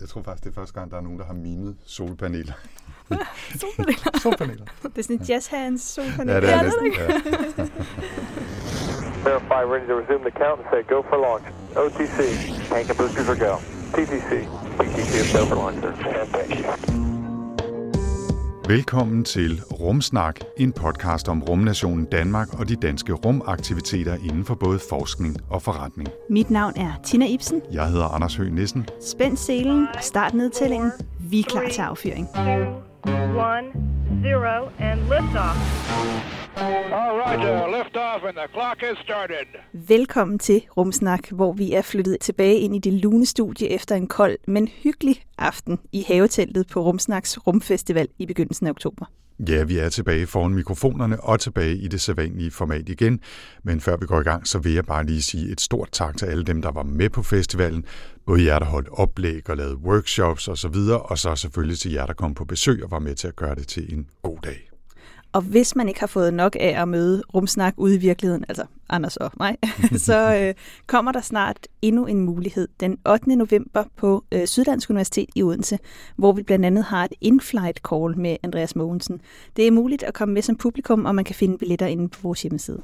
Jeg tror faktisk, det er første gang, der er nogen, der har mimet solpaneler. solpaneler? solpaneler. Det er sådan en jazz hands solpaneler. Ja, det er næsten. Ja. Verify ready to resume the count and say go for launch. OTC, tank and boosters are go. TTC, TTC is go for launch, sir. Thank you. Velkommen til Rumsnak, en podcast om rumnationen Danmark og de danske rumaktiviteter inden for både forskning og forretning. Mit navn er Tina Ibsen. Jeg hedder Anders Høgh Nissen. Spænd selen og start nedtællingen. Vi er klar til affyring. two, one, zero, and liftoff. All right, uh, lift off and the clock has started. Velkommen til Rumsnak, hvor vi er flyttet tilbage ind i det lune studie efter en kold, men hyggelig aften i haveteltet på Rumsnaks Rumfestival i begyndelsen af oktober. Ja, vi er tilbage foran mikrofonerne og tilbage i det sædvanlige format igen. Men før vi går i gang, så vil jeg bare lige sige et stort tak til alle dem, der var med på festivalen. Både jer, der holdt oplæg og lavede workshops osv., og så selvfølgelig til jer, der kom på besøg og var med til at gøre det til en god dag. Og hvis man ikke har fået nok af at møde Rumsnak ude i virkeligheden, altså Anders og mig, så øh, kommer der snart endnu en mulighed den 8. november på øh, Syddansk Universitet i Odense, hvor vi blandt andet har et in-flight call med Andreas Mogensen. Det er muligt at komme med som publikum, og man kan finde billetter inde på vores hjemmeside.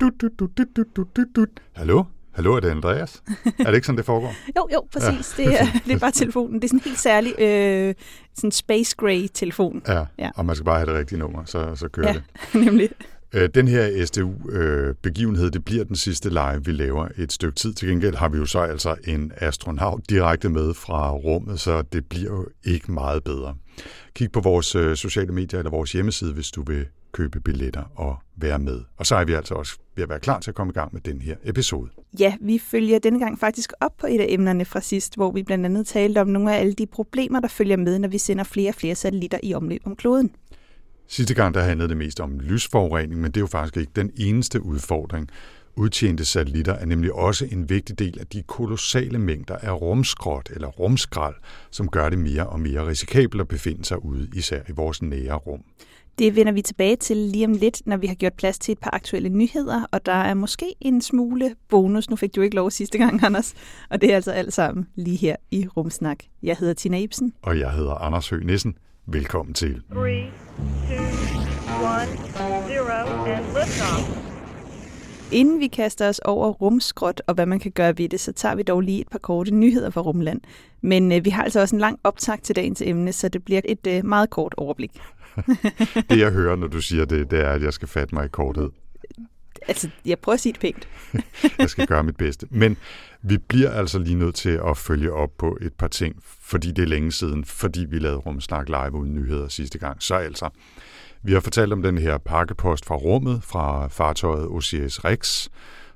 Dut, dut, dut, dut, dut, dut, dut. Hallo? Hallo, er det Andreas? er det ikke sådan, det foregår? Jo, jo, præcis. Ja. Det, er, det er bare telefonen. Det er sådan en helt særlig øh, sådan space gray telefon. Ja, Ja. og man skal bare have det rigtige nummer, så, så kører Ja, det. nemlig. Øh, Den her SDU-begivenhed, det bliver den sidste live, vi laver et stykke tid. Til gengæld har vi jo så altså en astronaut direkte med fra rummet, så det bliver jo ikke meget bedre. Kig på vores øh, sociale medier eller vores hjemmeside, hvis du vil købe billetter og være med. Og så er vi altså også ved at være klar til at komme i gang med den her episode. Ja, vi følger denne gang faktisk op på et af emnerne fra sidst, hvor vi blandt andet talte om nogle af alle de problemer, der følger med, når vi sender flere og flere satellitter i omløb om kloden. Sidste gang der handlede det mest om lysforurening, men det er jo faktisk ikke den eneste udfordring. Udtjente satellitter er nemlig også en vigtig del af de kolossale mængder af rumskrot eller rumskrald, som gør det mere og mere risikabelt at befinde sig ude, især i vores nære rum. Det vender vi tilbage til lige om lidt, når vi har gjort plads til et par aktuelle nyheder, og der er måske en smule bonus. Nu fik du ikke lov sidste gang, Anders, og det er altså alt sammen lige her i Rumsnak. Jeg hedder Tina Ibsen. Og jeg hedder Anders Høgh Nissen. Velkommen til. Three, two, one, zero, and liftoff. Inden vi kaster os over rumskrot og hvad man kan gøre ved det, så tager vi dog lige et par korte nyheder fra Rumland. Men øh, vi har altså også en lang optag til dagens emne, så det bliver et øh, meget kort overblik. Det jeg hører, når du siger det, det er, at jeg skal fatte mig i korthed. Altså, jeg prøver at sige det pænt. Jeg skal gøre mit bedste. Men vi bliver altså lige nødt til at følge op på et par ting, fordi det er længe siden, fordi vi lavede Rumsnak live uden nyheder sidste gang. Så altså, vi har fortalt om den her pakkepost fra rummet, fra fartøjet OCS Rex,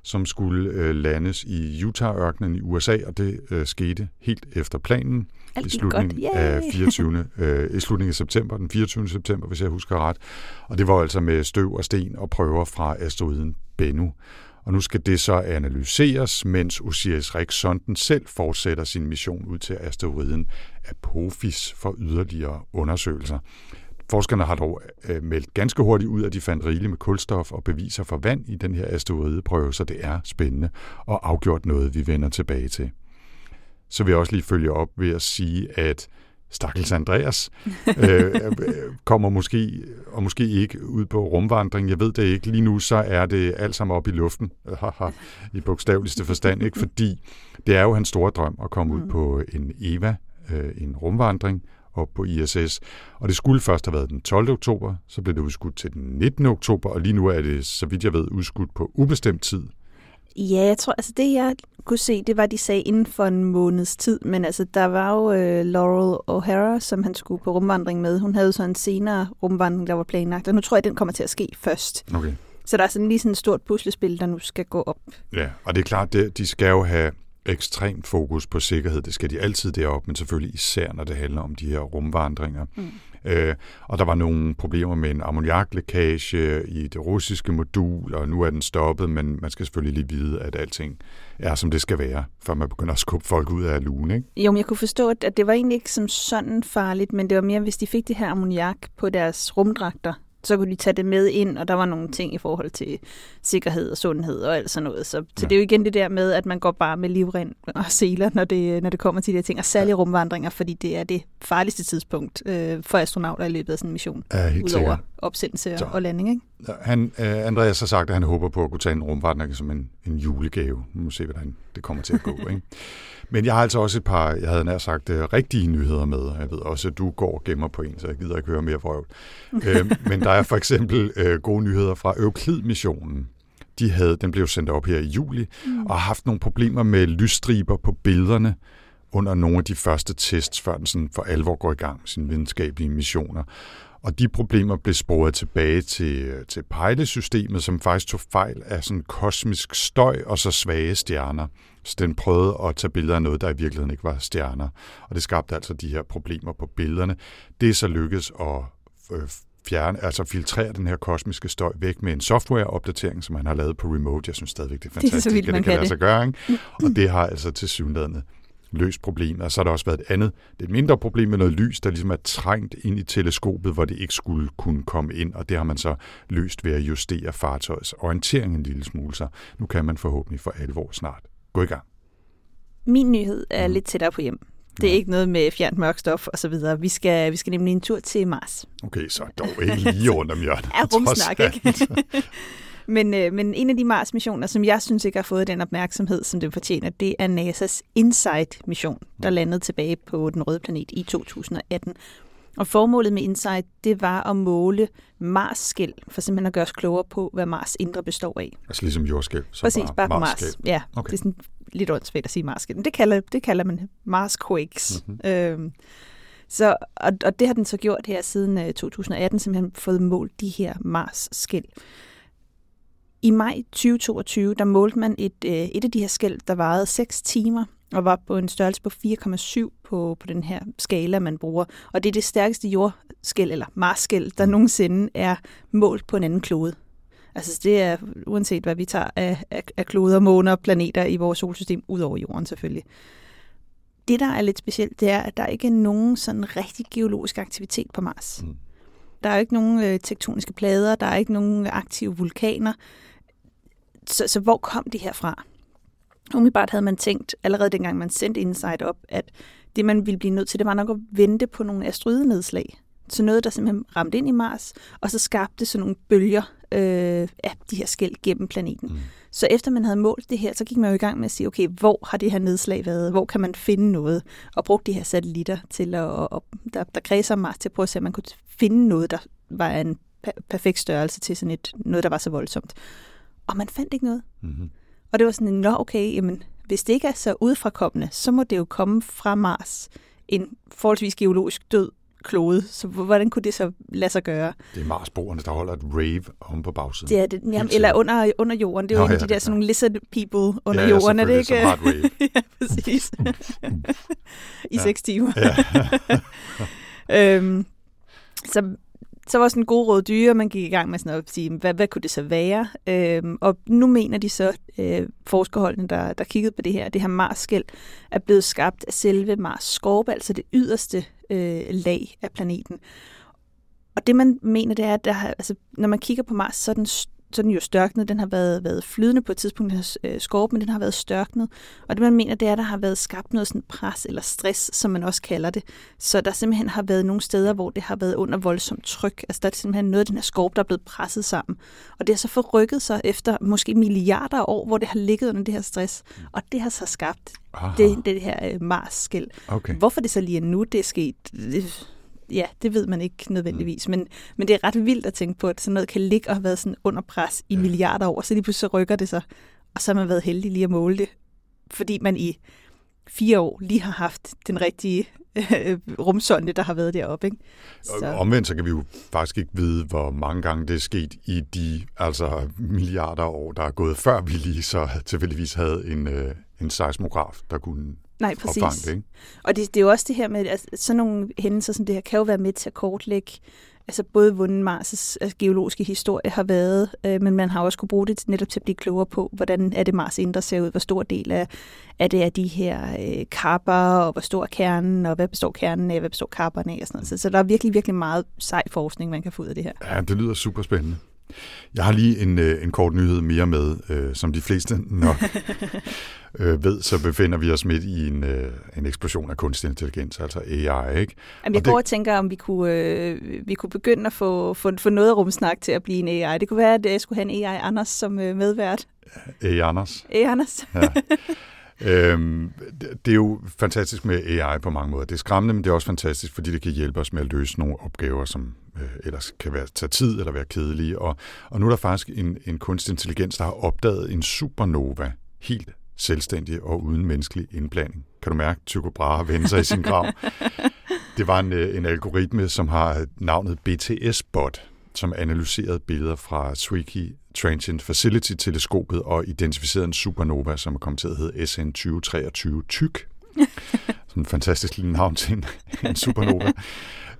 som skulle øh, landes i Utah-ørkenen i USA, og det øh, skete helt efter planen Alt i slutningen godt. af Yay! 24. øh, i slutningen af september, den 24. september, hvis jeg husker ret. Og det var altså med støv og sten og prøver fra asteroiden Bennu. Og nu skal det så analyseres, mens Osiris Rex-sonden selv fortsætter sin mission ud til asteroiden Apophis for yderligere undersøgelser. Forskerne har dog øh, meldt ganske hurtigt ud, at de fandt rigeligt med kulstof og beviser for vand i den her asteroideprøve, så det er spændende og afgjort noget, vi vender tilbage til. Så vil jeg også lige følge op ved at sige, at Stakkels Andreas øh, kommer måske og måske ikke ud på rumvandring. Jeg ved det ikke. Lige nu så er det alt sammen op i luften, i bogstaveligste forstand, ikke? fordi det er jo hans store drøm at komme ud på en EVA, øh, en rumvandring, op på ISS. Og det skulle først have været den 12. oktober, så blev det udskudt til den 19. oktober, og lige nu er det, så vidt jeg ved, udskudt på ubestemt tid. Ja, jeg tror, altså det jeg kunne se, det var, de sagde inden for en måneds tid, men altså der var jo øh, Laurel O'Hara, som han skulle på rumvandring med. Hun havde så en senere rumvandring, der var planlagt, og nu tror jeg, den kommer til at ske først. Okay. Så der er sådan lige sådan et stort puslespil, der nu skal gå op. Ja, og det er klart, det, de skal jo have ekstremt fokus på sikkerhed. Det skal de altid deroppe, men selvfølgelig især, når det handler om de her rumvandringer. Mm. Øh, og der var nogle problemer med en ammoniaklækage i det russiske modul, og nu er den stoppet, men man skal selvfølgelig lige vide, at alting er, som det skal være, før man begynder at skubbe folk ud af lugen. Ikke? Jo, men jeg kunne forstå, at det var egentlig ikke som sådan farligt, men det var mere, hvis de fik det her ammoniak på deres rumdragter, så kunne de tage det med ind, og der var nogle ting i forhold til sikkerhed og sundhed og alt sådan noget. Så, så Ja. det er jo igen det der med, at man går bare med livrend og seler, når det, når det kommer til de her ting, og særligt rumvandringer, fordi det er det farligste tidspunkt øh, for astronauter i løbet af sådan en mission, Ja, helt udover sikkert. Opsendelse Så. og landing. Ikke? Han, øh, Andreas har sagt, at han håber på at kunne tage en rumvandring som en, en julegave. Nu må se, hvordan det kommer til at gå. ikke? Men jeg har altså også et par, jeg havde nær sagt, øh, rigtige nyheder med. Jeg ved også, at du går og gemmer på en, så jeg gider ikke høre mere vrøvl. øh, men der er for eksempel øh, gode nyheder fra Euklid-missionen. De havde, den blev sendt op her i juli, mm. og har haft nogle problemer med lysstriber på billederne under nogle af de første tests, før den sådan for alvor går i gang med sine videnskabelige missioner. Og de problemer blev sporet tilbage til, til pejlesystemet, som faktisk tog fejl af sådan kosmisk støj og så svage stjerner. Så den prøvede at tage billeder af noget, der i virkeligheden ikke var stjerner. Og det skabte altså de her problemer på billederne. Det er så lykkedes at øh, fjerne, altså filtrere den her kosmiske støj væk med en softwareopdatering, som man har lavet på remote. Jeg synes stadigvæk, det er Det er så fantastisk, vildt, at det kan kan lade det. sig gøre. Ikke? Og det har altså til syvendadende løst problemet. Og så har der også været et andet, det et mindre problem med noget lys, der ligesom er trængt ind i teleskopet, hvor det ikke skulle kunne komme ind, og det har man så løst ved at justere fartøjets orientering en lille smule, så nu kan man forhåbentlig for alvor snart gå i gang. Min nyhed er Mm. lidt tættere på hjem. Det er ikke noget med fjernt mørkstof og så videre. Vi skal, vi skal nemlig en tur til Mars. Okay, så dog ikke lige rundt om hjørnet. er rumsnak, ikke? men, øh, men en af de Mars-missioner, som jeg synes ikke har fået den opmærksomhed, som det fortjener, det er NASA's InSight-mission, der landede tilbage på den røde planet i 2018. Og formålet med InSight, det var at måle Mars-skæl, for simpelthen at gøre os klogere på, hvad Mars indre består af. Altså ligesom jordskælv. så Præcis, bare på Mars. Marsskælv. Ja, Okay. det er sådan lidt åndssvagt at sige Mars. Men det kalder, det kalder man Mars-quakes. Mhm. Mm-hmm. Øhm, så, og, og det har den så gjort her siden øh, 2018, simpelthen fået målt de her Mars-skæl. I maj 2022, der målte man et, øh, et af de her skæl, der varede 6 timer, og var på en størrelse på 4,7 på, på den her skala, man bruger. Og det er det stærkeste jordskæl, eller Mars-skæl, der nogensinde er målt på en anden klode. Altså det er uanset hvad vi tager af, af, af kloder, måner og planeter i vores solsystem, ud over jorden selvfølgelig. Det, der er lidt specielt, det er, at der ikke er nogen sådan rigtig geologisk aktivitet på Mars. Mm. Der er ikke nogen øh, tektoniske plader, der er ikke nogen øh, aktive vulkaner. Så, så hvor kom det her fra? Umiddelbart havde man tænkt, allerede dengang man sendte Insight op, at det man ville blive nødt til, det var nok at vente på nogle asteroidenedslag. Så noget, der simpelthen ramte ind i Mars, og så skabte sådan nogle bølger øh, af de her skæld gennem planeten. Mm. Så efter man havde målt det her, så gik man jo i gang med at sige, okay, hvor har det her nedslag været? Hvor kan man finde noget? Og brugte de her satellitter til at, og, der, der kredser om Mars til at prøve at se, om man kunne finde noget, der var en per- perfekt størrelse til sådan et, noget, der var så voldsomt. Og man fandt ikke noget. Mm-hmm. Og det var sådan, nå okay, jamen, hvis det ikke er så udefrakommende, så må det jo komme fra Mars, en forholdsvis geologisk død klode. Så hvordan kunne det så lade sig gøre? Det er Marsboerne, der holder et rave om på bagsiden. Det er det, jamen, eller under, under jorden. Det er jo Nå, en af ja, de der sådan nogle lizard people under Ja, ja, jorden, er det ikke? wave. ja, præcis. I Ja. seks timer. Ja. øhm, så, så var sådan gode god råd dyre, man gik i gang med sådan at sige, hvad, hvad kunne det så være? Øhm, og nu mener de så, øh, forskerholdene, der, der kiggede på det her, det her Mars-skæld, er blevet skabt af selve Mars skorpe, altså det yderste øh, lag af planeten. Og det man mener, det er, at der, altså, når man kigger på Mars, så er den, så er den jo størknet. Den har været, været flydende på et tidspunkt, den her øh, skorpe, men den har været størknet. Og det man mener, det er, at der har været skabt noget sådan pres eller stress, som man også kalder det. Så der simpelthen har været nogle steder, hvor det har været under voldsomt tryk. Altså der er simpelthen noget af den her skorpe, der er blevet presset sammen. Og det har så forrykket sig efter måske milliarder af år, hvor det har ligget under det her stress. Og det har så skabt Aha. det, det her øh, Mars-skæld. Okay. Hvorfor det så lige er nu, det er sket, det, ja, det ved man ikke nødvendigvis. Men, men det er ret vildt at tænke på, at sådan noget kan ligge og have været sådan under pres i milliarder år, så lige pludselig så rykker det sig, og så har man været heldig lige at måle det, fordi man i fire år lige har haft den rigtige øh, rumsonde, der har været deroppe. Ikke? Så. Omvendt så kan vi jo faktisk ikke vide, hvor mange gange det er sket i de altså milliarder år, der er gået, før vi lige så tilfældigvis havde en, øh, en seismograf, der kunne Nej, præcis. opfange det. Ikke? Og det, det er jo også det her med, at sådan nogle hændelser som det her, kan jo være med til at kortlægge, altså både hvordan Mars' altså, geologiske historie har været, øh, men man har også kunne bruge det til, netop til at blive klogere på, hvordan er det Mars indre ser ud, hvor stor del af, af det er de her øh, karper, og hvor stor er kernen, og hvad består kernen af, hvad består karperne af, og sådan noget. Så, så der er virkelig, virkelig meget sej forskning, man kan få ud af det her. Ja, det lyder super spændende. Jeg har lige en, øh, en kort nyhed mere med, øh, som de fleste nok øh, ved, så befinder vi os midt i en, øh, en eksplosion af kunstig intelligens, altså AI, ikke? Jamen, jeg Og går og tænker, om vi kunne, øh, vi kunne begynde at få, få, få noget rumsnak til at blive en AI. Det kunne være, at jeg skulle have en AI Anders som øh, medvært. AI Anders. AI Anders. Ja. Øhm, det- er jo fantastisk med AI på mange måder. Det er skræmmende, men det er også fantastisk, fordi det kan hjælpe os med at løse nogle opgaver, som øh, ellers kan være tage tid eller være kedelige. Og, og nu er der faktisk en, en kunstig intelligens, der har opdaget en supernova helt selvstændig og uden menneskelig indblanding. Kan du mærke, Tycho Brahe vende sig i sin grav? Det var en, øh, en algoritme, som har navnet BTS-bot, som analyserede billeder fra Zwicky Transient Facility-teleskopet og identificerede en supernova, som er kommet til at hedde SN 2023 Tyk. Sådan en fantastisk lille navn til en, en supernova.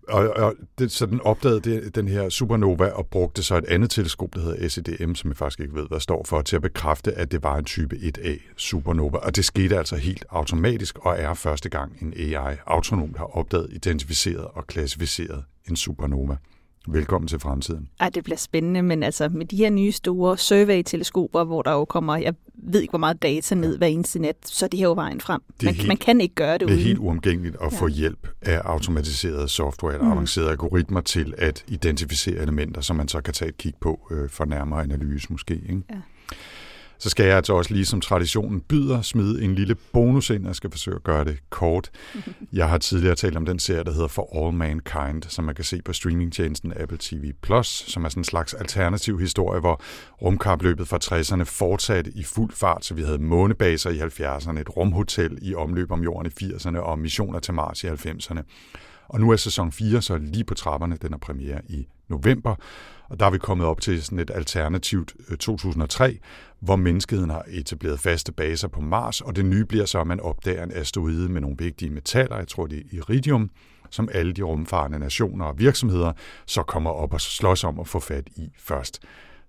Og, og det, så den opdagede det, den her supernova og brugte så et andet teleskop, der hedder SEDM, som jeg faktisk ikke ved, hvad står for, til at bekræfte, at det var en type 1A supernova. Og det skete altså helt automatisk og er første gang en AI autonomt har opdaget, identificeret og klassificeret en supernova. Velkommen til fremtiden. Ej, det bliver spændende, men altså med de her nye store survey-teleskoper, hvor der jo kommer, jeg ved ikke, hvor meget data ned hver eneste nat, så er det her jo vejen frem. Det er Man, helt- man kan ikke gøre det, Det er uden. helt uomgængeligt at Ja. få hjælp af automatiseret software eller Mm. avancerede algoritmer til at identificere elementer, som man så kan tage et kig på øh, for nærmere analyse måske. Ikke? Ja. Så skal jeg altså også lige som traditionen byder smide en lille bonus ind. Jeg skal forsøge at gøre det kort. Jeg har tidligere talt om den serie, der hedder For All Mankind, som man kan se på streamingtjenesten Apple TV+, som er sådan en slags alternativ historie, hvor rumkapløbet fra 60'erne fortsatte i fuld fart, så vi havde månebaser i 70'erne, et rumhotel i omløb om jorden i 80'erne og missioner til Mars i 90'erne. Og nu er sæson 4 så lige på trapperne, den er premiere i november, og der er vi kommet op til sådan et alternativt øh, 2003, hvor menneskeheden har etableret faste baser på Mars, og det nye bliver så, at man opdager en asteroide med nogle vigtige metaller, jeg tror det er iridium, som alle de rumfarende nationer og virksomheder så kommer op og slås om at få fat i først.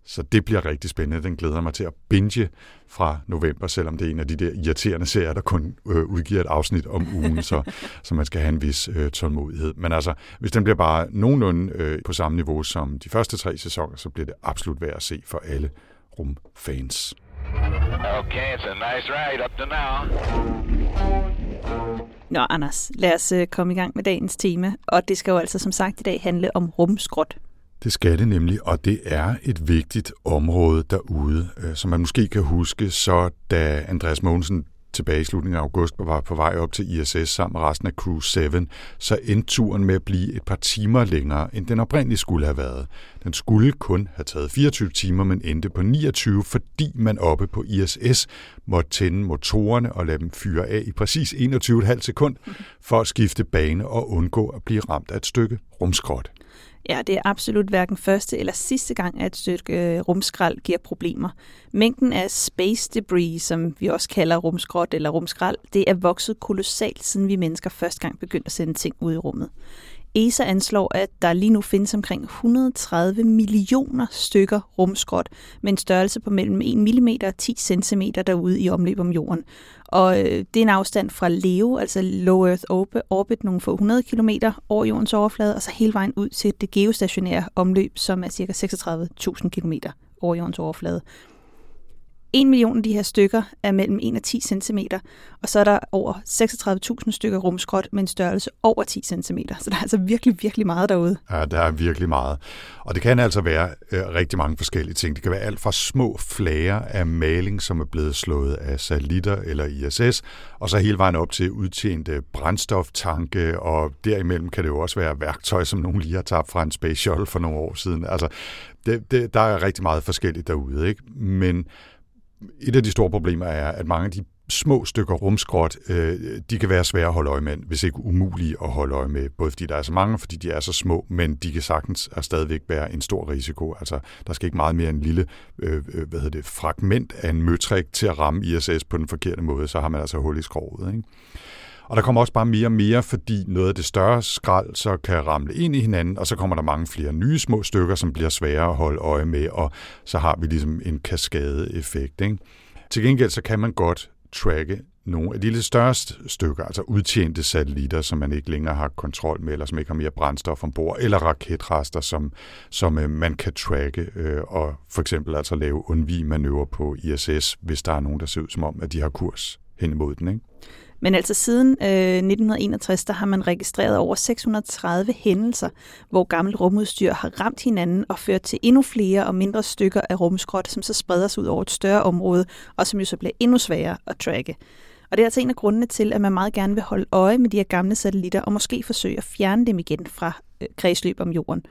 Så det bliver rigtig spændende. Den glæder mig til at binge fra november, selvom det er en af de der irriterende serier, der kun øh, udgiver et afsnit om ugen, så, så man skal have en vis øh, tålmodighed. Men altså, hvis den bliver bare nogenlunde øh, på samme niveau som de første tre sæsoner, så bliver det absolut værd at se for alle rumfans. Okay, it's a nice ride up to now. Nå, Anders, lad os øh, komme i gang med dagens tema, og det skal jo altså som sagt i dag handle om rumskrot. Det skal det nemlig, og det er et vigtigt område derude. Øh, som man måske kan huske, så da Andreas Mogensen tilbage i slutningen af august var på vej op til ISS sammen med resten af Crew 7, så endte turen med at blive et par timer længere, end den oprindeligt skulle have været. Den skulle kun have taget 24 timer, men endte på 29, fordi man oppe på ISS måtte tænde motorerne og lade dem fyre af i præcis 21,5 sekund for at skifte bane og undgå at blive ramt af et stykke rumskrot. Ja, det er absolut hverken første eller sidste gang, at et stykke øh, rumskrald giver problemer. Mængden af space debris, som vi også kalder rumskrot eller rumskrald, det er vokset kolossalt, siden vi mennesker første gang begyndte at sende ting ud i rummet. ESA anslår, at der lige nu findes omkring 130 millioner stykker rumskrot med en størrelse på mellem 1 mm og 10 cm derude i omløb om jorden. Og øh, det er en afstand fra LEO, altså Low Earth Orbit, orbit nogle få 100 km over jordens overflade, og så hele vejen ud til det geostationære omløb, som er ca. 36.000 km over jordens overflade. 1 million af de her stykker er mellem 1 og 10 cm, og så er der over 36.000 stykker rumskrot med en størrelse over 10 cm. Så der er altså virkelig, virkelig meget derude. Ja, der er virkelig meget. Og det kan altså være øh, rigtig mange forskellige ting. Det kan være alt fra små flager af maling, som er blevet slået af satellitter eller ISS, og så hele vejen op til udtjente brændstoftanke, og derimellem kan det jo også være værktøj, som nogen lige har tabt fra en space shuttle for nogle år siden. Altså, det, det, der er rigtig meget forskelligt derude, ikke? Men et af de store problemer er, at mange af de små stykker rumskrot, øh, de kan være svære at holde øje med, hvis ikke umulige at holde øje med, både fordi der er så mange, fordi de er så små, men de kan sagtens og stadigvæk være en stor risiko. Altså, der skal ikke meget mere en lille øh, øh, hvad hedder det, fragment af en møtrik til at ramme ISS på den forkerte måde, så har man altså hul i skroget. Ikke? Og der kommer også bare mere og mere, fordi noget af det større skrald så kan ramle ind i hinanden, og så kommer der mange flere nye små stykker, som bliver svære at holde øje med, og så har vi ligesom en kaskadeeffekt. Ikke? Til gengæld så kan man godt tracke nogle af de lidt største stykker, altså udtjente satellitter, som man ikke længere har kontrol med, eller som ikke har mere brændstof ombord, eller raketrester, som, som øh, man kan tracke, øh, og for eksempel altså lave undvig manøvrer på ISS, hvis der er nogen, der ser ud som om, at de har kurs hen imod den. Ikke? Men altså siden øh, 1961, der har man registreret over 630 hændelser, hvor gammelt rumudstyr har ramt hinanden og ført til endnu flere og mindre stykker af rumskrot, som så spreder sig ud over et større område, og som jo så bliver endnu sværere at tracke. Og det er altså en af grundene til, at man meget gerne vil holde øje med de her gamle satellitter, og måske forsøge at fjerne dem igen fra øh, kredsløb om jorden.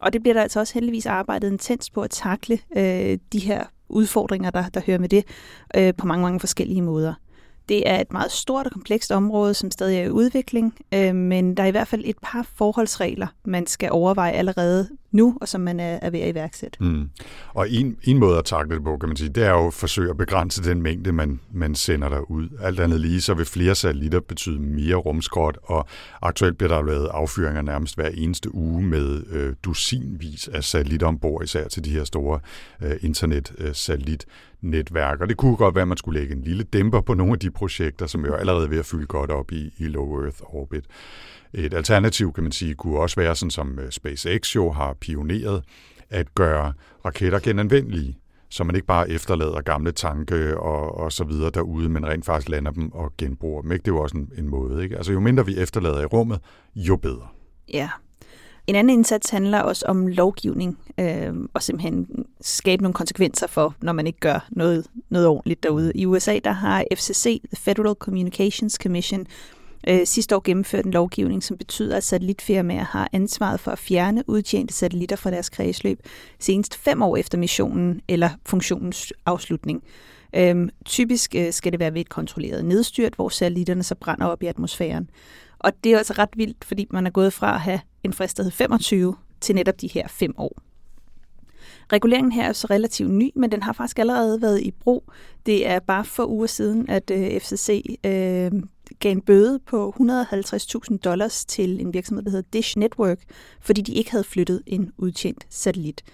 Og det bliver der altså også heldigvis arbejdet intens på at takle øh, de her udfordringer, der, der hører med det, øh, på mange, mange forskellige måder. Det er et meget stort og komplekst område, som stadig er i udvikling, øh, men der er i hvert fald et par forholdsregler, man skal overveje allerede nu, og som man er, er ved at iværksætte. Mm. Og en, en måde at takle det på, kan man sige, det er jo at forsøge at begrænse den mængde, man, man sender der ud. Alt andet lige, så vil flere satellitter betyde mere rumskrot, og aktuelt bliver der lavet affyringer nærmest hver eneste uge med øh, dusinvis af satellitter ombord, især til de her store øh, internet-satellit. Øh, netværk, og det kunne godt være, at man skulle lægge en lille dæmper på nogle af de projekter, som jo er ved at fylde godt op i, i low Earth orbit. Et alternativ, kan man sige, kunne også være sådan, som øh, SpaceX jo har pioneret, at gøre raketter genanvendelige, så man ikke bare efterlader gamle tanke og, og så videre derude, men rent faktisk lander dem og genbruger dem. Ikke? Det er jo også en, en måde. Ikke? Altså jo mindre vi efterlader i rummet, jo bedre. Ja, en anden indsats handler også om lovgivning, øh, og simpelthen skabe nogle konsekvenser for, når man ikke gør noget, noget ordentligt derude. I USA der har FCC, the Federal Communications Commission, øh, sidste år gennemført en lovgivning, som betyder, at satellitfirmaer har ansvaret for at fjerne udtjente satellitter fra deres kredsløb senest fem år efter missionen eller funktionens afslutning. Øhm, typisk øh, skal det være ved et kontrolleret nedstyrt, hvor satellitterne så brænder op i atmosfæren. Og det er altså ret vildt, fordi man er gået fra at have en frist, der hed 25 til netop de her fem år. Reguleringen her er så relativt ny, men den har faktisk allerede været i brug. Det er bare for uger siden, at øh, FCC øh, gav en bøde på 150.000 dollars til en virksomhed, der hedder Dish Network, fordi de ikke havde flyttet en udtjent satellit.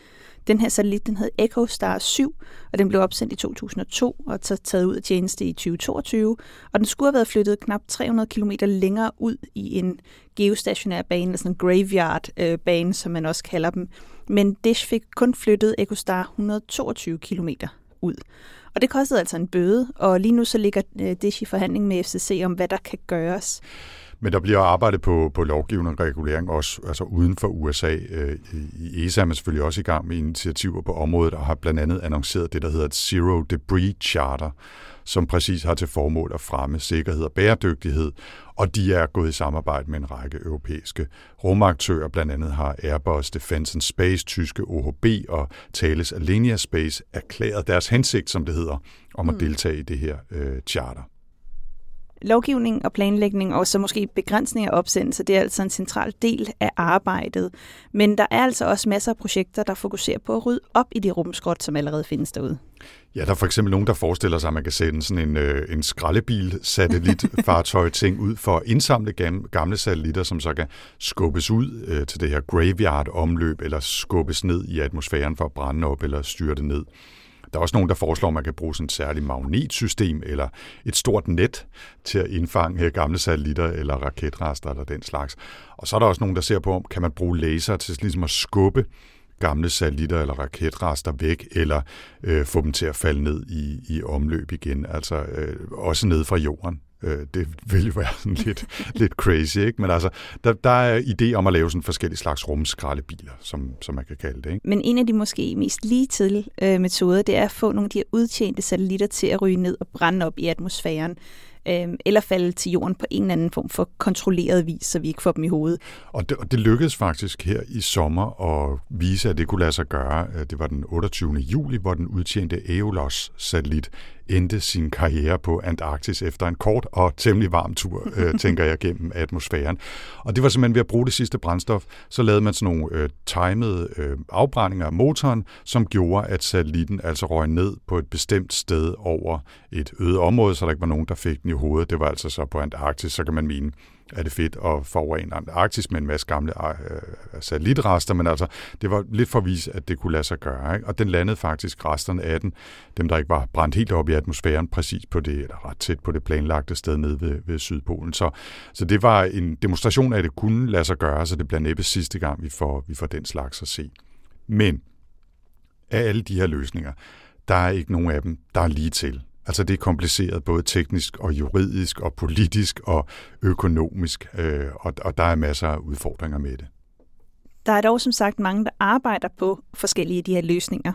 Den her satellit, den hed EchoStar 7, og den blev opsendt i 2002 og så taget ud af tjeneste i 2022. Og den skulle have været flyttet knap 300 km længere ud i en geostationær bane, eller sådan en graveyard-bane, øh, som man også kalder dem. Men Dish fik kun flyttet EchoStar 122 km ud. Og det kostede altså en bøde, og lige nu så ligger øh, det i forhandling med FCC om, hvad der kan gøres. Men der bliver arbejdet på, på lovgivning og regulering også altså uden for USA. Øh, I ESA er man selvfølgelig også i gang med initiativer på området og har blandt andet annonceret det, der hedder et Zero Debris Charter, som præcis har til formål at fremme sikkerhed og bæredygtighed, og de er gået i samarbejde med en række europæiske rumaktører. Blandt andet har Airbus Defence and Space, tyske OHB og Thales Alenia Space erklæret deres hensigt, som det hedder, om at mm. deltage i det her øh, charter lovgivning og planlægning, og så måske begrænsning af opsendelser, det er altså en central del af arbejdet. Men der er altså også masser af projekter, der fokuserer på at rydde op i de rumskrot, som allerede findes derude. Ja, der er for eksempel nogen, der forestiller sig, at man kan sende sådan en, øh, en skraldebil-satellitfartøj-ting ud for at indsamle gamle satellitter, som så kan skubbes ud øh, til det her graveyard-omløb, eller skubbes ned i atmosfæren for at brænde op eller styrte ned. Der er også nogen, der foreslår, at man kan bruge sådan et særligt magnetsystem eller et stort net til at indfange øh, gamle satellitter eller raketrester eller den slags. Og så er der også nogen, der ser på, om kan man bruge laser til ligesom at skubbe gamle satellitter eller raketrester væk, eller øh, få dem til at falde ned i, i omløb igen, altså øh, også ned fra jorden. Øh, det vil jo være sådan lidt, lidt crazy, ikke? Men altså, der, der er idé om at lave sådan forskellige slags rumskraldebiler, som, som man kan kalde det, ikke? Men en af de måske mest lige til øh, metoder, det er at få nogle af de her udtjente satellitter til at ryge ned og brænde op i atmosfæren øh, eller falde til jorden på en eller anden form for kontrolleret vis, så vi ikke får dem i hovedet. Og det, og det lykkedes faktisk her i sommer at vise, at det kunne lade sig gøre. Det var den 28. juli, hvor den udtjente Aeolos-satellit endte sin karriere på Antarktis efter en kort og temmelig varm tur, øh, tænker jeg, gennem atmosfæren. Og det var simpelthen ved at bruge det sidste brændstof, så lavede man sådan nogle øh, timede øh, afbrændinger af motoren, som gjorde, at satellitten altså røg ned på et bestemt sted over et øde område, så der ikke var nogen, der fik den i hovedet. Det var altså så på Antarktis, så kan man mene, er det fedt at forurene Antarktis med en masse gamle øh, øh, satellitrester, men altså, det var lidt for at vise, at det kunne lade sig gøre. Ikke? Og den landede faktisk resterne af den, dem der ikke var brændt helt op i atmosfæren, præcis på det, eller ret tæt på det planlagte sted nede ved, ved Sydpolen. Så, så det var en demonstration af, at det kunne lade sig gøre, så det bliver næppe sidste gang, vi får, vi får den slags at se. Men af alle de her løsninger, der er ikke nogen af dem, der er lige til. Altså det er kompliceret både teknisk og juridisk og politisk og økonomisk, øh, og, og der er masser af udfordringer med det. Der er dog som sagt mange, der arbejder på forskellige af de her løsninger.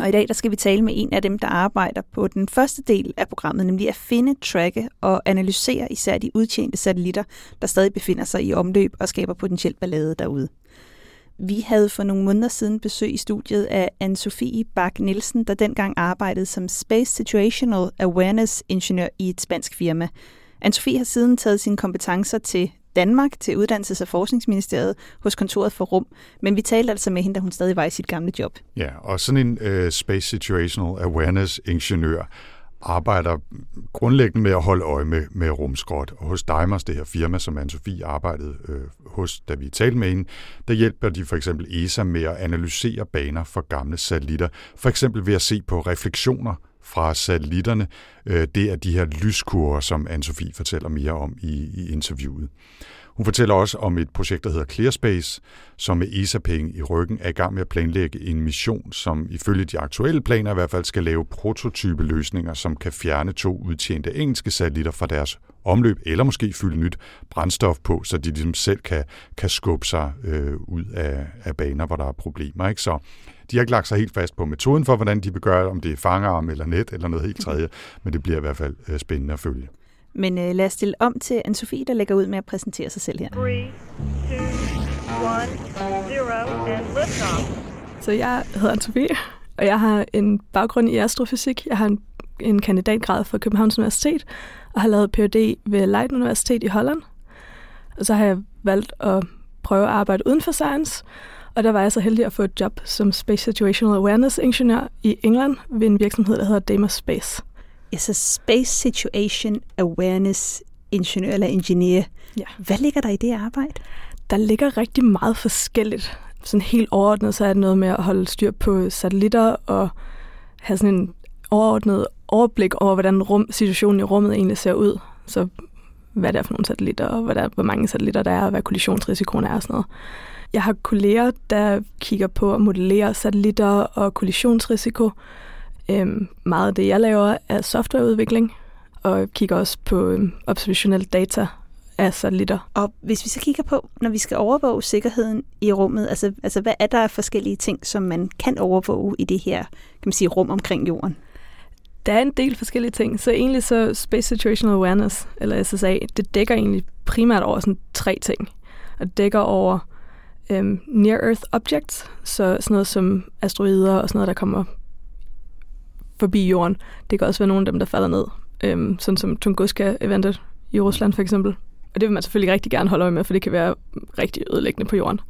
Og i dag der skal vi tale med en af dem, der arbejder på den første del af programmet, nemlig at finde, tracke og analysere især de udtjente satellitter, der stadig befinder sig i omløb og skaber potentielt ballade derude. Vi havde for nogle måneder siden besøg i studiet af Anne-Sophie Bak Nielsen, der dengang arbejdede som Space Situational Awareness Ingeniør i et spansk firma. Anne-Sophie har siden taget sine kompetencer til Danmark til Uddannelses- og Forskningsministeriet hos kontoret for Rum, men vi talte altså med hende, da hun stadig var i sit gamle job. Ja, og sådan en uh, Space Situational Awareness Ingeniør arbejder grundlæggende med at holde øje med, med rumskrot. Og hos Dimers, det her firma, som Anne-Sophie arbejdede øh, hos, da vi talte med hende, der hjælper de for eksempel ESA med at analysere baner for gamle satellitter. For eksempel ved at se på refleksioner fra satellitterne. Øh, det er de her lyskurver, som Anne-Sophie fortæller mere om i, i interviewet. Hun fortæller også om et projekt, der hedder Clearspace, som med ESA-penge i ryggen er i gang med at planlægge en mission, som ifølge de aktuelle planer i hvert fald skal lave prototype løsninger, som kan fjerne to udtjente engelske satellitter fra deres omløb, eller måske fylde nyt brændstof på, så de ligesom selv kan, kan skubbe sig øh, ud af, af baner, hvor der er problemer. Ikke? Så de har ikke lagt sig helt fast på metoden for, hvordan de vil gøre om det er fangerarm eller net eller noget helt tredje, men det bliver i hvert fald øh, spændende at følge. Men øh, lad os stille om til Anne-Sophie, der lægger ud med at præsentere sig selv her. 3, 2, 1, 0, and liftoff. Så jeg hedder Anne-Sophie, og jeg har en baggrund i astrofysik. Jeg har en, en kandidatgrad fra Københavns Universitet, og har lavet Ph.D. ved Leiden Universitet i Holland. Og så har jeg valgt at prøve at arbejde uden for science, og der var jeg så heldig at få et job som Space Situational Awareness Ingeniør i England ved en virksomhed, der hedder Deimos Space. Altså Space Situation Awareness Ingeniør eller Ingeniør. Ja. Hvad ligger der i det arbejde? Der ligger rigtig meget forskelligt. Sådan helt overordnet, så er det noget med at holde styr på satellitter og have sådan en overordnet overblik over, hvordan rum, situationen i rummet egentlig ser ud. Så hvad det er for nogle satellitter, og hvad der, hvor mange satellitter der er, og hvad kollisionsrisikoen er og sådan noget. Jeg har kolleger, der kigger på at modellere satellitter og kollisionsrisiko. Øhm, meget af det, jeg laver, er softwareudvikling, og kigger også på øhm, observationelle data af satellitter. Og hvis vi så kigger på, når vi skal overvåge sikkerheden i rummet, altså, altså hvad er der af forskellige ting, som man kan overvåge i det her kan man sige, rum omkring jorden? Der er en del forskellige ting, så egentlig så Space Situational Awareness, eller SSA, det dækker egentlig primært over sådan tre ting. Og det dækker over øhm, near-Earth objects, så sådan noget som asteroider og sådan noget, der kommer forbi jorden. Det kan også være nogle af dem, der falder ned, øhm, sådan som Tunguska-eventet i Rusland for eksempel. Og det vil man selvfølgelig rigtig gerne holde øje med, for det kan være rigtig ødelæggende på jorden.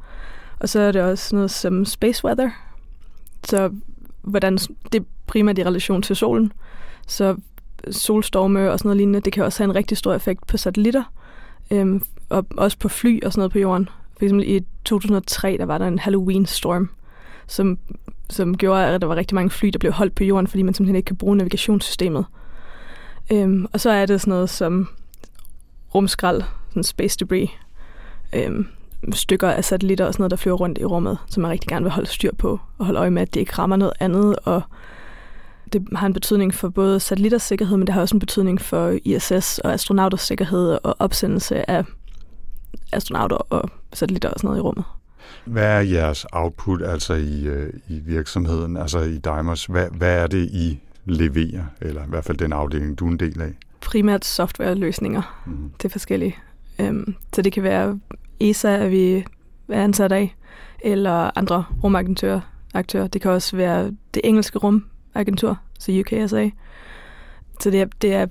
Og så er det også noget som space weather, så hvordan det er primært i relation til solen. Så solstorme og sådan noget lignende, det kan også have en rigtig stor effekt på satellitter, øhm, og også på fly og sådan noget på jorden. For eksempel i 2003, der var der en Halloween-storm, som, som gjorde, at der var rigtig mange fly, der blev holdt på jorden, fordi man simpelthen ikke kan bruge navigationssystemet. Øhm, og så er det sådan noget som rumskrald, sådan space debris, øhm, stykker af satellitter og sådan noget, der flyver rundt i rummet, som man rigtig gerne vil holde styr på, og holde øje med, at det ikke rammer noget andet, og det har en betydning for både satellitters sikkerhed, men det har også en betydning for ISS og astronauters sikkerhed og opsendelse af astronauter og satellitter og sådan noget i rummet. Hvad er jeres output altså i, øh, i virksomheden, altså i Dimers? Hvad, hvad er det, I leverer, eller i hvert fald den afdeling, du er en del af? Primært softwareløsninger Mm. til forskellige. Øhm, så det kan være ESA, at vi er ansat af, eller andre rumagenturer. Aktører. Det kan også være det engelske rumagentur, så UKSA. Så det er, det er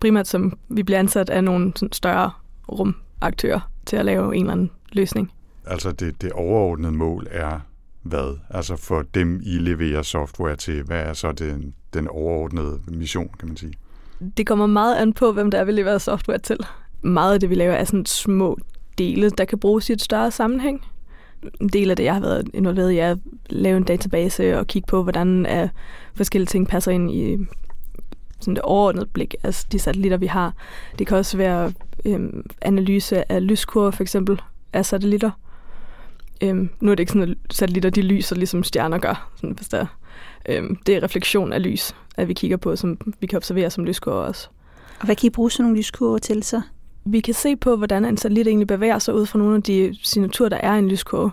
primært som, vi bliver ansat af nogle sådan større rumaktører til at lave en eller anden løsning. Altså det, det overordnede mål er hvad? Altså for dem, I leverer software til, hvad er så den, den overordnede mission, kan man sige? Det kommer meget an på, hvem der er, vi leverer software til. Meget af det, vi laver, er sådan små dele, der kan bruges i et større sammenhæng. En del af det, jeg har været involveret i, er at lave en database og kigge på, hvordan er forskellige ting passer ind i sådan det overordnede blik, altså de satellitter, vi har. Det kan også være øhm, analyse af lyskurver, for eksempel, af satellitter. Øhm, nu er det ikke sådan, at satellitter de lyser, ligesom stjerner gør, sådan, hvis der er. Øhm, det er refleksion af lys, at vi kigger på, som vi kan observere som lyskurver også. Og hvad kan I bruge sådan nogle lyskurver til så? Vi kan se på, hvordan en satellit egentlig bevæger sig ud fra nogle af de signaturer, der er i en lyskurve.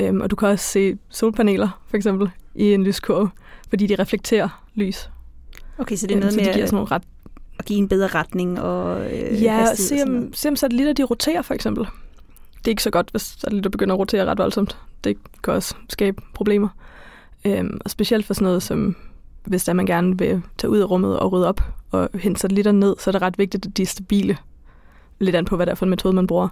Øhm, og du kan også se solpaneler, for eksempel, i en lyskurve, fordi de reflekterer lys. Okay, så det er Øhm, noget så med de giver sådan nogle ret... at give en bedre retning og øh, Ja, se om, se om satellitter de roterer, for eksempel. Det er ikke så godt, hvis satellitter begynder at rotere ret voldsomt. Det kan også skabe problemer. Øhm, og specielt for sådan noget som, hvis der man gerne vil tage ud af rummet og rydde op og hente satellitter ned, så er det ret vigtigt, at de er stabile. Lidt an på, hvad det er for en metode, man bruger.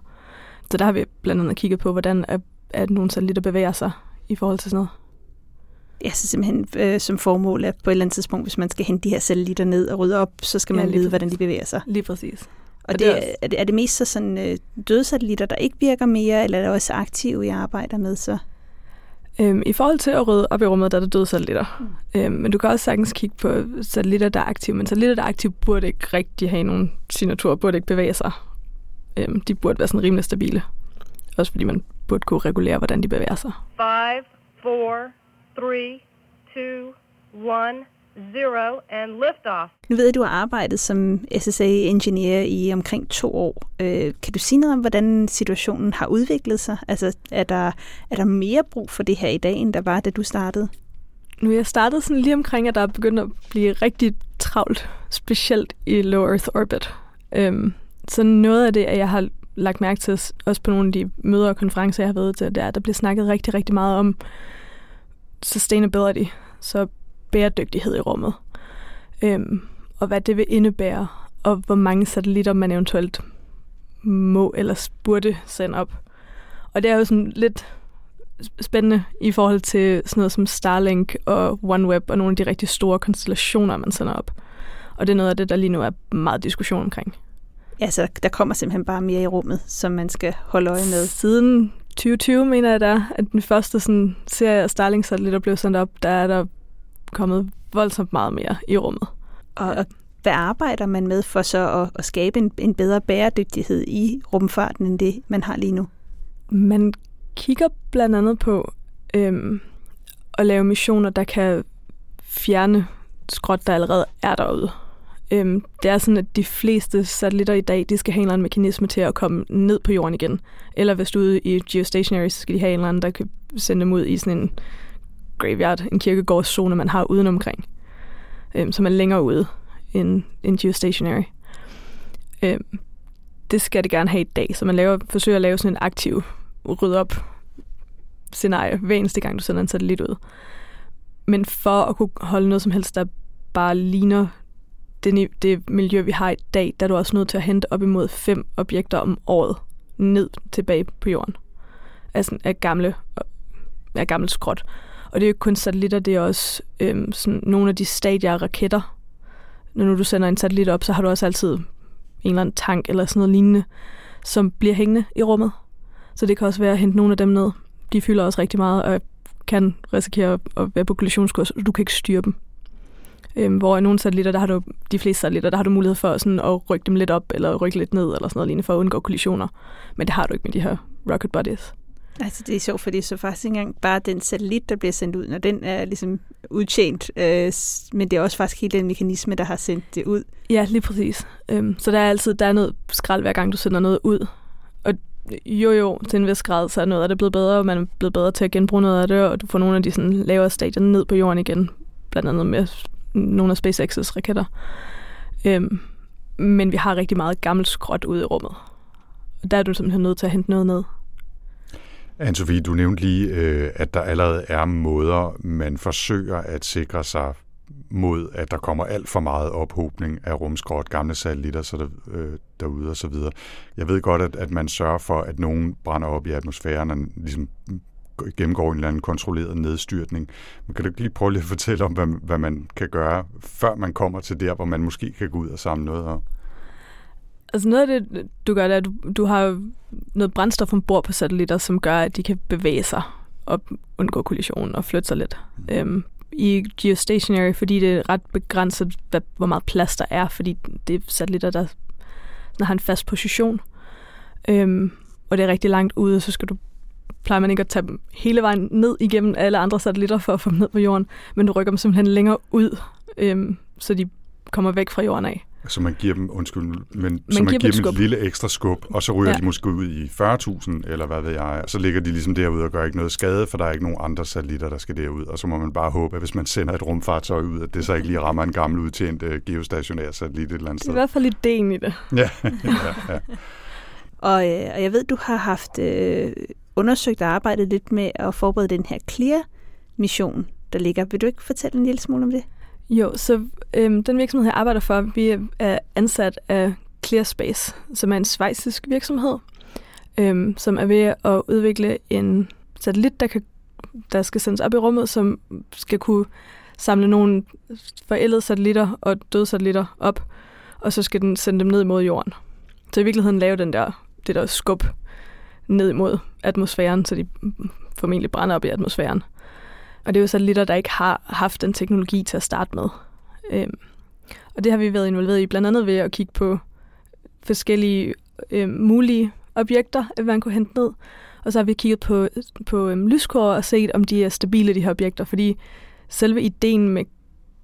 Så der har vi blandt andet kigget på, hvordan at, at nogle satellitter bevæger sig i forhold til sådan noget. Ja, så simpelthen øh, som formål, at på et eller andet tidspunkt, hvis man skal hente de her satellitter ned og rydde op, så skal Ja, man lige vide, hvordan de bevæger sig. Lige præcis. Og, Og det, det er er, også- er, det, er det mest så sådan øh, døde satellitter, der ikke virker mere, eller er der også aktive, I arbejder med så? Øhm, I forhold til at rydde op i rummet, der er der døde satellitter. Mm. Øhm, men du kan også sagtens kigge på satellitter, der er aktive. Men satellitter, der er aktive, burde ikke rigtig have nogen signaturer, burde ikke bevæge sig. Øhm, de burde være sådan rimelig stabile. Også fordi man burde kunne regulere, hvordan de bevæger sig. Five, four, three, two, one, zero, and liftoff. Nu ved jeg, at du har arbejdet som SSA-ingeniør i omkring to år. Øh, kan du sige noget om, hvordan situationen har udviklet sig? Altså, er der, er der mere brug for det her i dag, end der var, da du startede? Nu jeg startet sådan lige omkring, at der er begyndt at blive rigtig travlt, specielt i low Earth orbit. Øhm, så noget af det, at jeg har lagt mærke til, også på nogle af de møder og konferencer, jeg har været til, det er, at der bliver snakket rigtig, rigtig meget om sustainability, så bæredygtighed i rummet. Øhm, og hvad det vil indebære, og hvor mange satellitter man eventuelt må eller burde sende op. Og det er jo sådan lidt spændende i forhold til sådan noget som Starlink og OneWeb og nogle af de rigtig store konstellationer, man sender op. Og det er noget af det, der lige nu er meget diskussion omkring. Altså, der kommer simpelthen bare mere i rummet, som man skal holde øje med. Siden 2020, mener jeg der, at den første sådan, serie af Starlink-satellitter blev sendt op, der er der kommet voldsomt meget mere i rummet. Og, og hvad arbejder man med for så at, at skabe en, en bedre bæredygtighed i rumfarten, end det, man har lige nu? Man kigger blandt andet på øhm, at lave missioner, der kan fjerne skrot, der allerede er derude. Øhm, det er sådan, at de fleste satellitter i dag, de skal have en eller anden mekanisme til at komme ned på jorden igen. Eller hvis du er ude i geostationary, så skal de have en eller anden, der kan sende dem ud i sådan en graveyard, en kirkegårdszone, man har udenomkring. Øhm, som er længere ude end, end geostationary. Øhm, det skal det gerne have i dag, så man laver, forsøger at lave sådan en aktiv rydde op scenarie hver eneste gang, du sender en satellit ud. Men for at kunne holde noget som helst, der bare ligner det, det miljø, vi har i dag, der er du også nødt til at hente op imod fem objekter om året ned tilbage på jorden. Altså af gamle, af gammelt skrot. Og det er jo ikke kun satellitter, det er også øhm, sådan nogle af de stadier af raketter. Når du sender en satellit op, så har du også altid en eller anden tank eller sådan noget lignende, som bliver hængende i rummet. Så det kan også være at hente nogle af dem ned. De fylder også rigtig meget og kan risikere at være på kollisionskurs, og du kan ikke styre dem. Øhm, hvor i nogle satellitter, der har du, de fleste satellitter, der har du mulighed for sådan at rykke dem lidt op, eller rykke lidt ned, eller sådan noget lignende, for at undgå kollisioner. Men det har du ikke med de her rocket bodies. Altså, det er sjovt, fordi så faktisk ikke engang bare den satellit, der bliver sendt ud, når den er ligesom udtjent, øh, men det er også faktisk hele den mekanisme, der har sendt det ud. Ja, lige præcis. Øhm, så der er altid der er noget skrald, hver gang du sender noget ud. Og jo jo, til en vis grad, så er noget af det blevet bedre, og man er blevet bedre til at genbruge noget af det, og du får nogle af de sådan, lavere stadier ned på jorden igen, blandt andet med nogle af SpaceX's raketter. Øhm, men vi har rigtig meget gammelt skrot ude i rummet. Og der er du simpelthen nødt til at hente noget ned. Anne-Sophie, du nævnte lige, øh, at der allerede er måder, man forsøger at sikre sig mod, at der kommer alt for meget ophobning af rumskrot, gamle satellitter så der, øh, derude og så videre. Jeg ved godt, at, at man sørger for, at nogen brænder op i atmosfæren, og ligesom gennemgår en eller anden kontrolleret nedstyrtning. Men kan du lige prøve lige at fortælle om, hvad, hvad man kan gøre, før man kommer til der, hvor man måske kan gå ud og samle noget op? Altså noget af det, du gør, det er, at du, du har noget brændstof ombord på satellitter, som gør, at de kan bevæge sig og undgå kollision og flytte sig lidt. Mm. Øhm, I geostationary, fordi det er ret begrænset, hvad, hvor meget plads der er, fordi det er satellitter, der, der har en fast position. Øhm, og det er rigtig langt ude, så skal du plejer man ikke at tage dem hele vejen ned igennem alle andre satellitter for at få dem ned på jorden, men du rykker dem simpelthen længere ud, øhm, så de kommer væk fra jorden af. Så man giver dem, undskyld, men man så man giver, giver dem et lille ekstra skub, og så ryger ja. de måske ud i 40.000, eller hvad ved jeg, og så ligger de ligesom derude og gør ikke noget skade, for der er ikke nogen andre satellitter, der skal derud, og så må man bare håbe, at hvis man sender et rumfartøj ud, at det så ikke lige rammer en gammel udtjent uh, geostationær satellit et eller andet sted. Det er i hvert fald ideen i det. ja, ja, ja. Og, øh, og jeg ved, du har haft øh, undersøgt og arbejdet lidt med at forberede den her CLEAR-mission, der ligger. Vil du ikke fortælle en lille smule om det? Jo, så øhm, den virksomhed, jeg arbejder for, vi er ansat af ClearSpace, som er en svejsisk virksomhed, øhm, som er ved at udvikle en satellit, der, kan, der skal sendes op i rummet, som skal kunne samle nogle forældede satellitter og døde satellitter op, og så skal den sende dem ned mod jorden. Så i virkeligheden lave den der, det der skub ned mod atmosfæren, så de formentlig brænder op i atmosfæren. Og det er jo satellitter, der ikke har haft den teknologi til at starte med. Øhm, og det har vi været involveret i, blandt andet ved at kigge på forskellige øhm, mulige objekter, øh, man kunne hente ned. Og så har vi kigget på, på øhm, lyskår og set, om de er stabile, de her objekter. Fordi selve ideen med,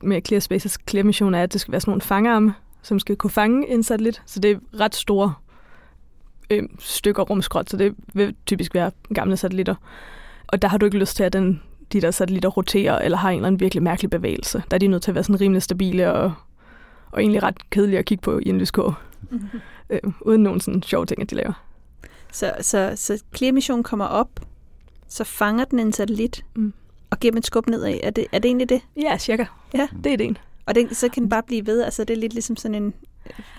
med ClearSpace's Clear-mission er, at det skal være sådan nogle fangarme, som skal kunne fange en satellit. Så det er ret store øh, stykker rumskrot, så det vil typisk være gamle satellitter. Og der har du ikke lyst til, at den, de der satellitter roterer, eller har en eller anden virkelig mærkelig bevægelse. Der er de nødt til at være sådan rimelig stabile og, og egentlig ret kedelige at kigge på i en lyskår. Mm-hmm. Øh, uden nogen sådan sjove ting, at de laver. Så, så, så Clear-missionen kommer op, så fanger den en satellit, mm. og giver dem et skub nedad. Er det, er det egentlig det? Ja, cirka. Ja. Det er det Og det, så kan den bare blive ved. Altså, det er lidt ligesom sådan en,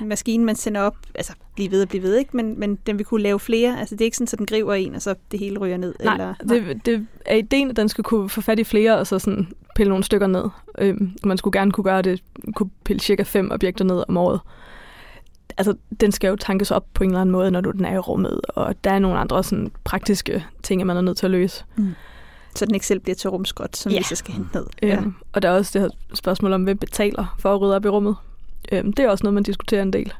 maskine, man sender op, altså blive ved og blive ved, ikke? Men, men den vil kunne lave flere. Altså det er ikke sådan, at den griber en, og så det hele ryger ned. Nej, eller, nej. Det, det er ideen, at den skal kunne få fat i flere, og så sådan pille nogle stykker ned. Øhm, man skulle gerne kunne gøre det, kunne pille cirka fem objekter ned om året. Altså, den skal jo tankes op på en eller anden måde, når du den er i rummet, og der er nogle andre sådan, praktiske ting, man er nødt til at løse. Mm. Så den ikke selv bliver til rumskrot, som ja. vi så skal hente ned. Øhm, ja. Og der er også det her spørgsmål om, hvem betaler for at rydde op i rummet. Øhm, det er også noget, man diskuterer en del.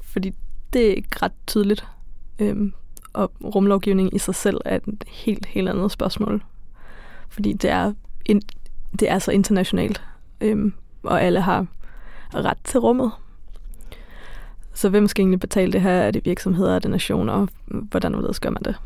Fordi det er ikke ret tydeligt. Øhm, og rumlovgivning i sig selv er et helt, helt andet spørgsmål. Fordi det er, in, det er så internationalt, øhm, og alle har ret til rummet. Så hvem skal egentlig betale det her? Er det virksomheder, er det nationer? Og hvordan gør man det?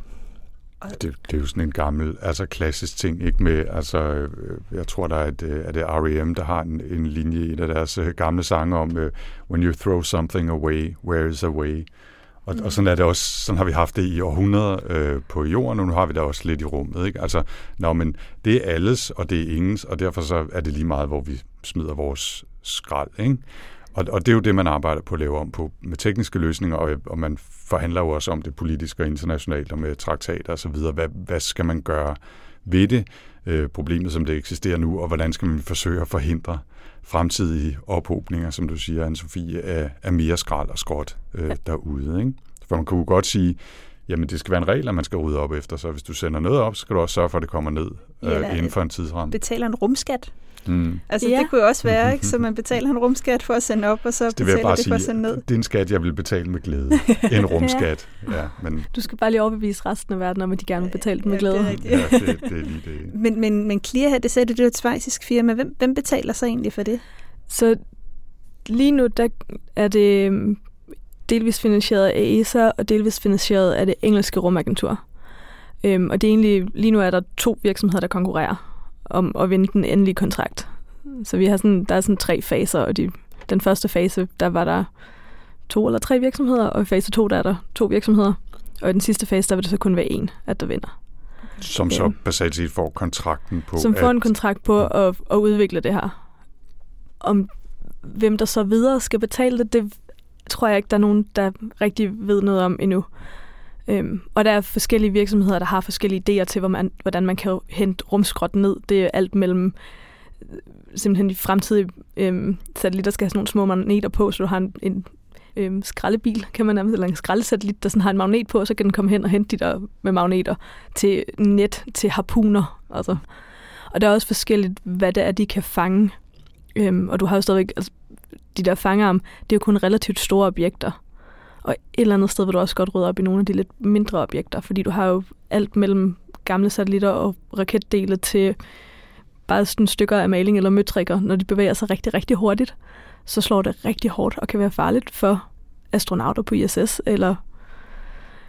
Det, det er jo sådan en gammel, altså klassisk ting, ikke med, altså, øh, jeg tror, der er, et, øh, er det R.E.M., der har en, en linje i et af deres øh, gamle sange om, uh, when you throw something away, where is a way? Og, mm. og sådan er det også, sådan har vi haft det i århundreder øh, på jorden, og nu har vi det også lidt i rummet, ikke? Altså, nå, men det er alles, og det er ingens, og derfor så er det lige meget, hvor vi smider vores skrald, ikke? Og, og det er jo det, man arbejder på at lave om på med tekniske løsninger, og, og man forhandler jo også om det politiske og internationalt og med traktater osv. Hvad, hvad skal man gøre ved det, øh, problemet som det eksisterer nu, og hvordan skal man forsøge at forhindre fremtidige ophobninger, som du siger, Anne-Sophie, af, af mere skrald og skråt øh, ja. derude. Ikke? For man kunne godt sige, jamen det skal være en regel, at man skal rydde op efter, så hvis du sender noget op, så skal du også sørge for, at det kommer ned øh, inden for en tidsramme. Betaler en rumskat Mm. Altså ja. det kunne jo også være, ikke? så man betaler en rumskat for at sende op, og så det betaler det sige, for at sende ned. Det er en skat, jeg vil betale med glæde. En rumskat. ja. Ja, men... Du skal bare lige overbevise resten af verden om, at de gerne vil betale den med glæde. Ja, det er, ja, det, det er lige det. Men, men, men Clear det sagde du, det er et svejsisk firma. Hvem, hvem betaler så egentlig for det? Så lige nu, der er det øhm, delvis finansieret af ESA, og delvis finansieret af det engelske rumagentur. Øhm, og det er egentlig, lige nu er der to virksomheder, der konkurrerer om at vinde den endelige kontrakt. Så vi har sådan, der er sådan tre faser, og de, den første fase, der var der to eller tre virksomheder, og i fase to, der er der to virksomheder. Og i den sidste fase, der vil det så kun være en, at der vinder. Som så basalt set får kontrakten på Som får at... en kontrakt på at, at udvikle det her. om hvem der så videre skal betale det, det tror jeg ikke, der er nogen, der rigtig ved noget om endnu. Øhm, og der er forskellige virksomheder, der har forskellige idéer til, hvor man, hvordan man kan hente rumskrot ned. Det er alt mellem øh, simpelthen de fremtidige øhm, satellitter skal have sådan nogle små magneter på, så du har en, en øhm, skraldebil, kan man nærmest, eller en skraldesatellit, der sådan har en magnet på, og så kan den komme hen og hente de der med magneter til net, til harpuner. Altså. Og der er også forskelligt, hvad det er, de kan fange. Øhm, og du har jo stadigvæk, altså, de der fangarm, det er jo kun relativt store objekter. Og et eller andet sted vil du også godt rydde op i nogle af de lidt mindre objekter, fordi du har jo alt mellem gamle satellitter og raketdele til bare sådan stykker af maling eller møtrikker, når de bevæger sig rigtig, rigtig hurtigt, så slår det rigtig hårdt og kan være farligt for astronauter på ISS eller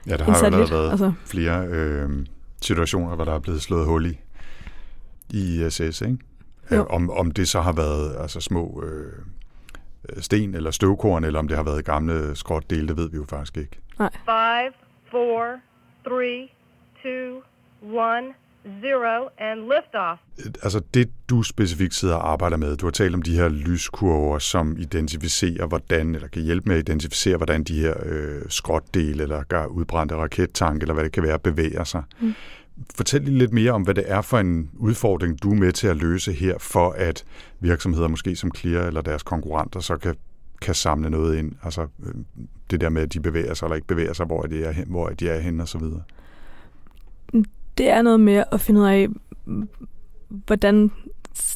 Ja, der har jo allerede satellit, været altså. flere øh, situationer, hvor der er blevet slået hul i, i ISS, ikke? Jo. Øh, om, om det så har været altså små øh, sten eller støvkorn, eller om det har været gamle skrotdele, det ved vi jo faktisk ikke. Five, four, three, two, one, zero, and liftoff. Altså det, du specifikt sidder og arbejder med, du har talt om de her lyskurver, som identificerer, hvordan, eller kan hjælpe med at identificere, hvordan de her øh, skrotdele, eller gør udbrændte rakettank, eller hvad det kan være, bevæger sig. Mm. Fortæl lige lidt mere om, hvad det er for en udfordring, du er med til at løse her, for at virksomheder, måske som Clear eller deres konkurrenter, så kan, kan samle noget ind. Altså øh, det der med, at de bevæger sig eller ikke bevæger sig, hvor de er hen, hvor de er hen og så videre. det er noget med at finde ud af, hvordan,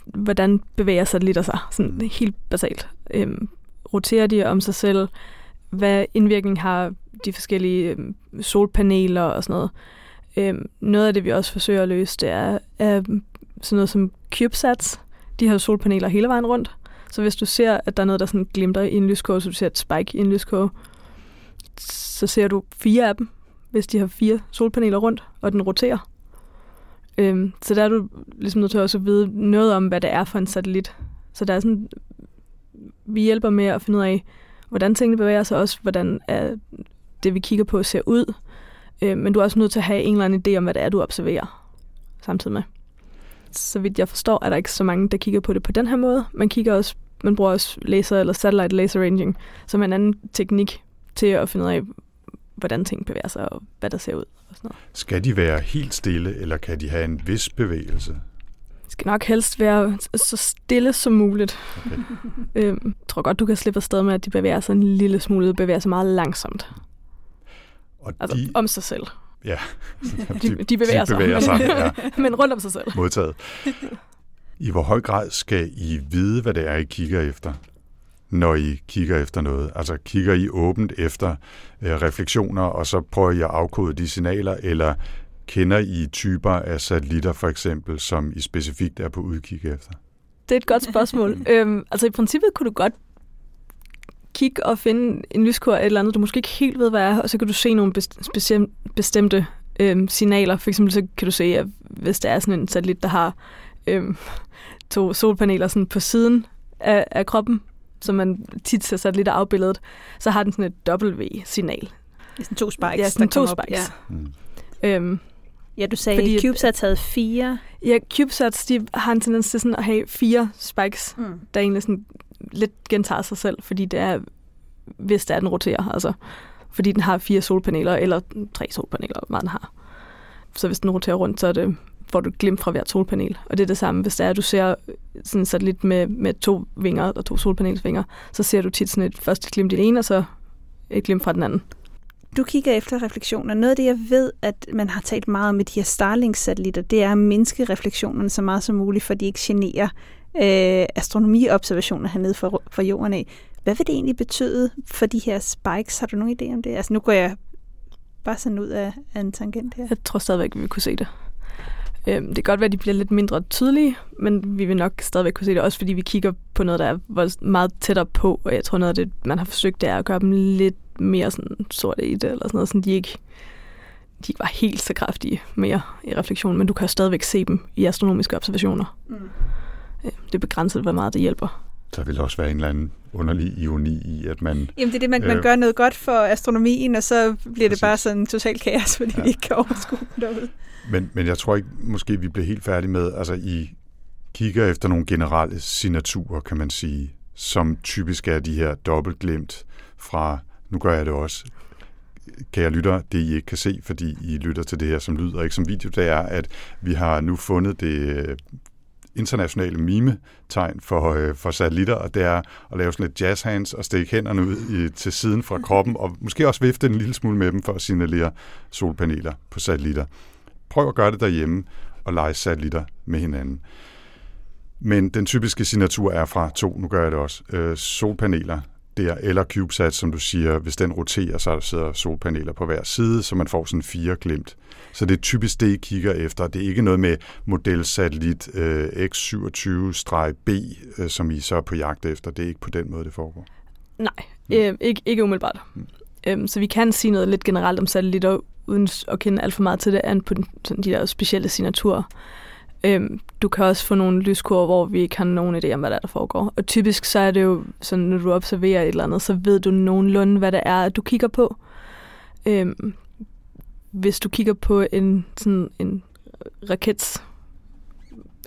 hvordan bevæger satellitter sig, sådan helt basalt. Øhm, roterer de om sig selv? Hvad indvirkning har de forskellige øhm, solpaneler og sådan noget? Øhm, noget af det, vi også forsøger at løse, det er, er sådan noget som CubeSats. De har jo solpaneler hele vejen rundt. Så hvis du ser, at der er noget, der sådan glimter i en lyskåre, så du ser et spike i en lyskåre, så ser du fire af dem, hvis de har fire solpaneler rundt, og den roterer. Øhm, så der er du ligesom nødt til også at vide noget om, hvad det er for en satellit. Så der er sådan, vi hjælper med at finde ud af, hvordan tingene bevæger sig, også hvordan er det, vi kigger på, ser ud. Øhm, men du er også nødt til at have en eller anden idé om, hvad det er, du observerer samtidig med. Så vidt jeg forstår, er der ikke så mange, der kigger på det på den her måde. Man kigger også, man bruger også laser eller satellite laser ranging, som en anden teknik til at finde ud af, hvordan ting bevæger sig, og hvad der ser ud. Og sådan noget. Skal de være helt stille, eller kan de have en vis bevægelse? Det skal nok helst være så stille som muligt. Okay. Øhm, jeg tror godt, du kan slippe afsted med, at de bevæger sig en lille smule, bevæger sig meget langsomt. Og Altså de, om sig selv. ja, De, de bevæger, de bevæger sig. Ja. men rundt om sig selv. Modtaget. I hvor høj grad skal I vide, hvad det er, I kigger efter, når I kigger efter noget? Altså kigger I åbent efter øh, refleksioner, og så prøver I at afkode de signaler, eller kender I typer af satellitter for eksempel, som I specifikt er på udkig efter? Det er et godt spørgsmål. øhm, altså i princippet kunne du godt kigge og finde en lyskår eller et eller andet, du måske ikke helt ved, hvad er, og så kan du se nogle bestemte øhm, signaler. For eksempel så kan du se, at hvis der er sådan en satellit, der har øhm, to solpaneler sådan på siden af, af kroppen, som man tit ser satellitter afbilledet, så har den sådan et W-signal. Det er sådan to spikes, Ja, sådan der to kommer op. spikes. Ja. Mm. Øhm, ja, du sagde, Fordi- at CubeSats havde fire. ja, CubeSats, de har en tendens til sådan at have fire spikes, Mm. der egentlig sådan lidt gentager sig selv, fordi det er, hvis det er, den roterer, altså fordi den har fire solpaneler, eller tre solpaneler, man meget den har. Så hvis den roterer rundt, så er det, får du et glimt fra hvert solpanel. Og det er det samme, hvis det er, at du ser sådan en satellit med, med to vinger, og to solpanelsvinger, så ser du tit sådan et første glimt i den ene, og så et glimt fra den anden. Du kigger efter refleksioner. Noget af det, jeg ved, at man har talt meget om med de her Starlink-satellitter, det er at mindske refleksionerne så meget som muligt, for de ikke generer øh, astronomiobservationer hernede for, for jorden af. Hvad vil det egentlig betyde for de her spikes? Har du nogen idé om det? Altså nu går jeg bare sådan ud af, af en tangent her. Jeg tror stadigvæk, vi vil kunne se det. Øhm, det kan godt være, at de bliver lidt mindre tydelige, men vi vil nok stadigvæk kunne se det, også fordi vi kigger på noget, der er meget tættere på, og jeg tror noget af det, man har forsøgt, det er at gøre dem lidt mere sådan sorte i det, eller sådan noget, sådan de ikke de ikke var helt så kraftige mere i refleksion, men du kan jo stadigvæk se dem i astronomiske observationer. Mm. Øh, Det er begrænset, hvor meget det hjælper. Der vil også være en eller anden underlig ironi i, at man Jamen det er det, man, man Øh. gør noget godt for astronomien, og så bliver det Præcis. bare sådan total kaos, fordi Ja. vi ikke kan overskue det derude. Men, men jeg tror ikke, måske vi bliver helt færdige med, altså I kigger efter nogle generelle signaturer, kan man sige, som typisk er de her dobbeltglimt fra, nu gør jeg det også, kære lytter, det I ikke kan se, fordi I lytter til det her som lyd og ikke som video, det er, at vi har nu fundet det øh, internationale mime-tegn for, øh, for satellitter, og det er at lave sådan lidt jazz hands og stikke hænderne ud i, til siden fra kroppen, og måske også vifte en lille smule med dem for at signalere solpaneler på satellitter. Prøv at gøre det derhjemme og lege satellitter med hinanden. Men den typiske signatur er fra to, nu gør jeg det også, øh, solpaneler der, eller CubeSat, som du siger, hvis den roterer, så sidder solpaneler på hver side, så man får sådan fire glimt. Så det er typisk det, I kigger efter. Det er ikke noget med modelsatellit øh, X27-B, øh, som I så er på jagt efter. Det er ikke på den måde, det foregår. Nej, øh, ikke, ikke umiddelbart. Mm. Øhm, så vi kan sige noget lidt generelt om satellitter, uden at kende alt for meget til det, an på den, sådan de der specielle signaturer. Øhm, du kan også få nogle lyskurver, hvor vi ikke har nogen idé om, hvad der, er, der foregår. Og typisk så er det jo sådan, når du observerer et eller andet, så ved du nogenlunde, hvad det er, du kigger på. Øhm, hvis du kigger på en, sådan en rakets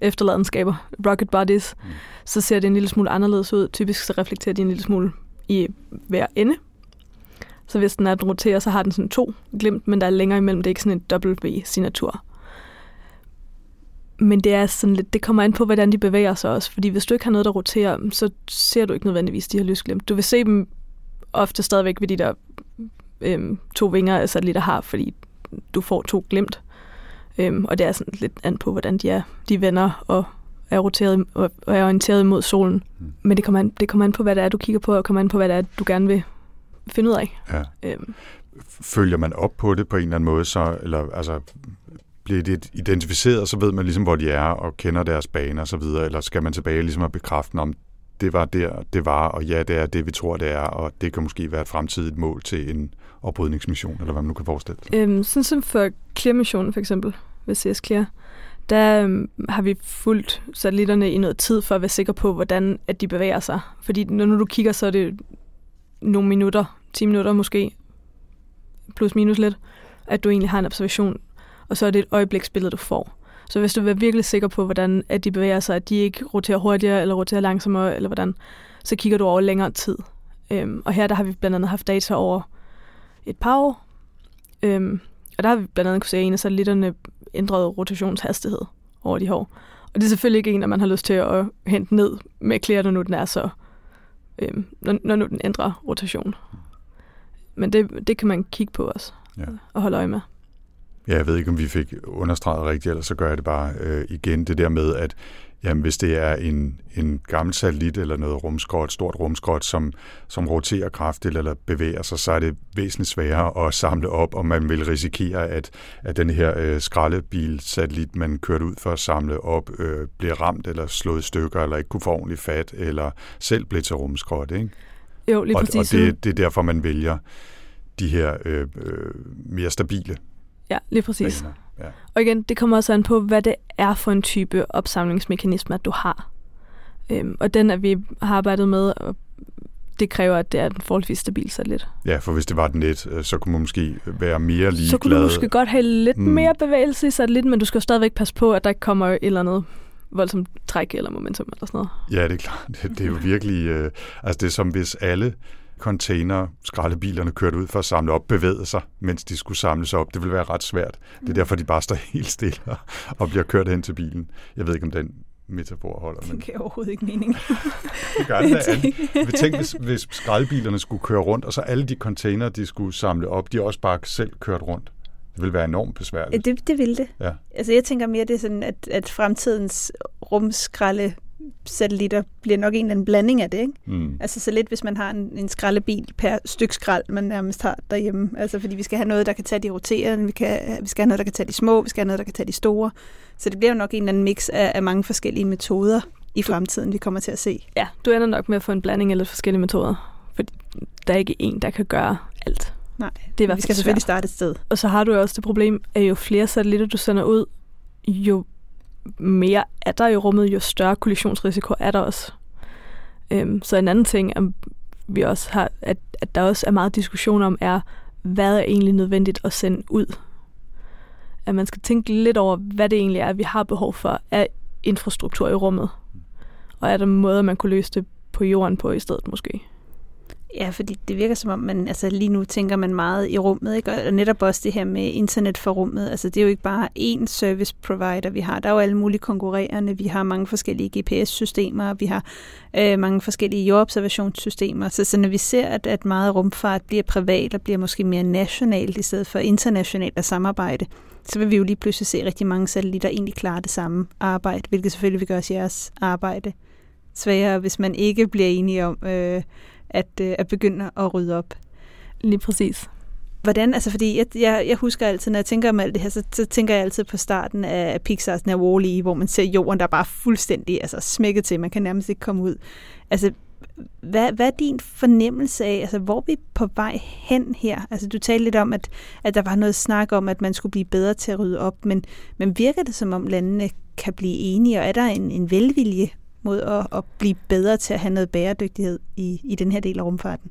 efterladenskaber, rocket bodies, mm. så ser det en lille smule anderledes ud. Typisk så reflekterer de en lille smule i hver ende. Så hvis den er den roterer, så har den sådan to glimt, men der er længere imellem. Det er ikke sådan en W-signatur. Men det er sådan lidt, det kommer an på, hvordan de bevæger sig også. Fordi hvis du ikke har noget, der roterer, så ser du ikke nødvendigvis de her lysglimt. Du vil se dem ofte stadigvæk ved de der øhm, to vinger, satellitter har, fordi du får to glimt. Øhm, og det er sådan lidt an på, hvordan de er. De vender og er roteret og er orienteret mod solen. Mm. Men det kommer, an, det kommer an på, hvad det er, du kigger på, og kommer an på, hvad det er, du gerne vil finde ud af. Ja. Øhm. Følger man op på det på en eller anden måde, så, eller altså, bliver det identificeret, så ved man ligesom, hvor de er, og kender deres baner og så videre, eller skal man tilbage ligesom at bekræfte, om det var der, det var, og ja, det er det, vi tror, det er, og det kan måske være et fremtidigt mål til en oprydningsmission, eller hvad man nu kan forestille sig. Øhm, sådan som for Clear-missionen for eksempel, ved CS Clear, der øhm, har vi fulgt satellitterne i noget tid for at være sikre på, hvordan at de bevæger sig. Fordi når nu du kigger, så er det nogle minutter, 10 minutter måske, plus minus lidt, at du egentlig har en observation, og så er det et øjebliksbillede, du får. Så hvis du vil være virkelig sikker på, hvordan at de bevæger sig, at de ikke roterer hurtigere eller roterer langsommere, eller hvordan, så kigger du over længere tid. Øhm, og her der har vi blandt andet haft data over et par år, øhm, og der har vi blandt andet kunne se, at en af satellitterne ændrede rotationshastighed over de år. Og det er selvfølgelig ikke en, at man har lyst til at hente ned med klæder, når nu den er så, øhm, når, når nu den ændrer rotation. Men det, det kan man kigge på også ja. og holde øje med. Ja, jeg ved ikke, om vi fik understreget rigtigt, eller så gør jeg det bare øh, igen. Det der med, at jamen, hvis det er en, en gammel satellit eller noget rumskrot, stort rumskrot, som, som roterer kraftigt eller bevæger sig, så er det væsentligt sværere at samle op, og man vil risikere, at, at den her øh, skraldebil-satellit, man kørte ud for at samle op, øh, bliver ramt eller slået i stykker, eller ikke kunne få ordentligt fat, eller selv blive til rumskrot, ikke? Jo, lige præcis. Og, og det, det er derfor, man vælger de her øh, øh, mere stabile Ja, lige præcis. Ja. Og igen, det kommer også an på, hvad det er for en type opsamlingsmekanisme, du har. Øhm, og den, at vi har arbejdet med, og det kræver, at det er en forholdsvis stabil satellit. Ja, for hvis det var et net, øh, så kunne man måske være mere ligeglad. Så kunne du måske godt have lidt mm. mere bevægelse i satellitten, men du skal stadigvæk passe på, at der ikke kommer et eller andet voldsomt træk eller momentum eller sådan noget. Ja, det er klart. Det, det er jo virkelig... Øh, altså det er som hvis alle container, skraldebilerne kørte ud for at samle op, bevægede sig, mens de skulle samles op. Det ville være ret svært. Det er mm. derfor, de bare står helt stille og bliver kørt hen til bilen. Jeg ved ikke, om den metafor holder. Men... Det giver overhovedet ikke mening. det gør det da. Tænk, hvis, hvis skraldbilerne skulle køre rundt, og så alle de container, de skulle samle op, de også bare selv kørt rundt. Det vil være enormt besværligt. Ja, det, det vil det. Ja. Altså, jeg tænker mere, det er sådan, at, at fremtidens rumskralde satellitter bliver nok en eller anden blanding af det, ikke? Mm. Altså så lidt, hvis man har en, en skraldebil per stykke skrald, man nærmest har derhjemme. Altså fordi vi skal have noget, der kan tage de roterende, vi, kan, vi skal have noget, der kan tage de små, vi skal have noget, der kan tage de store. Så det bliver jo nok en eller anden mix af, af mange forskellige metoder i fremtiden, vi kommer til at se. Ja, du ender nok med at få en blanding af lidt forskellige metoder. For der er ikke en, der kan gøre alt. Nej, det er vi skal selvfølgelig starte et sted. Og så har du også det problem, at jo flere satellitter du sender ud, jo mere er der i rummet, jo større kollisionsrisiko er der også. Øhm, så en anden ting, at vi også har, at, at der også er meget diskussion om, er, hvad er egentlig nødvendigt at sende ud? At man skal tænke lidt over, hvad det egentlig er, vi har behov for. af infrastruktur i rummet? Og er der måder, man kunne løse det på jorden på i stedet måske? Ja, fordi det virker som om, man altså lige nu tænker man meget i rummet, ikke? og netop også det her med internet for rummet. Altså det er jo ikke bare én service provider, vi har. Der er jo alle mulige konkurrerende. Vi har mange forskellige GPS-systemer, vi har øh, mange forskellige jordobservationssystemer. Så, så når vi ser, at, at meget rumfart bliver privat og bliver måske mere nationalt i stedet for internationalt at samarbejde, så vil vi jo lige pludselig se rigtig mange satellitter egentlig klare det samme arbejde, hvilket selvfølgelig vil gøre jeres arbejde sværere, hvis man ikke bliver enige om øh, at, øh, at begynde at rydde op. Lige præcis. Hvordan, altså fordi jeg, jeg, jeg husker altid, når jeg tænker om alt det her, så, så tænker jeg altid på starten af Pixar's den wall hvor man ser jorden, der er bare fuldstændig altså, smækket til, man kan nærmest ikke komme ud. Altså, hvad, hvad er din fornemmelse af, altså hvor er vi på vej hen her? Altså du talte lidt om, at, at der var noget snak om, at man skulle blive bedre til at rydde op, men, men virker det som om landene kan blive enige, og er der en, en velvilje mod at, at blive bedre til at have noget bæredygtighed i, i den her del af rumfarten?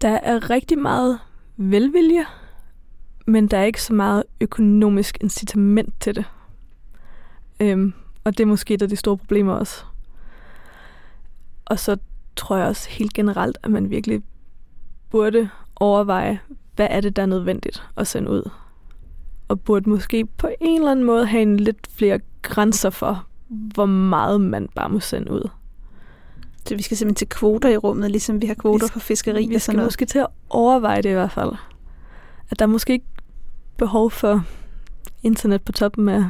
Der er rigtig meget velvilje, men der er ikke så meget økonomisk incitament til det. Øhm, og det er måske et af de store problemer også. Og så tror jeg også helt generelt, at man virkelig burde overveje, hvad er det, der er nødvendigt at sende ud. Og burde måske på en eller anden måde have en lidt flere grænser for, hvor meget man bare må sende ud. Så vi skal simpelthen til kvoter i rummet, ligesom vi har kvoter vi, for fiskeri vi og sådan noget. måske til at overveje det i hvert fald. At der er måske ikke behov for internet på toppen af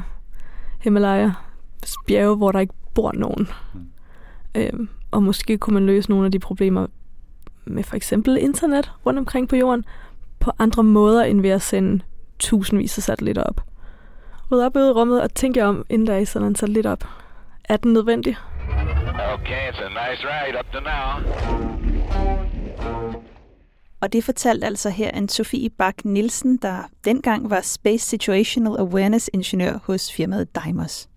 Himalaya bjerge, hvor der ikke bor nogen. Mm. Øhm, og måske kunne man løse nogle af de problemer med for eksempel internet rundt omkring på jorden på andre måder, end ved at sende tusindvis af satellitter op. Ryd op ud i rummet og tænk jer om, inden der er sådan en satellit op. Er den nødvendig? Okay, it's a nice ride up to now. Og det fortalte altså her en Sofie Bak Nielsen, der dengang var Space Situational Awareness Ingeniør hos firmaet Dimos.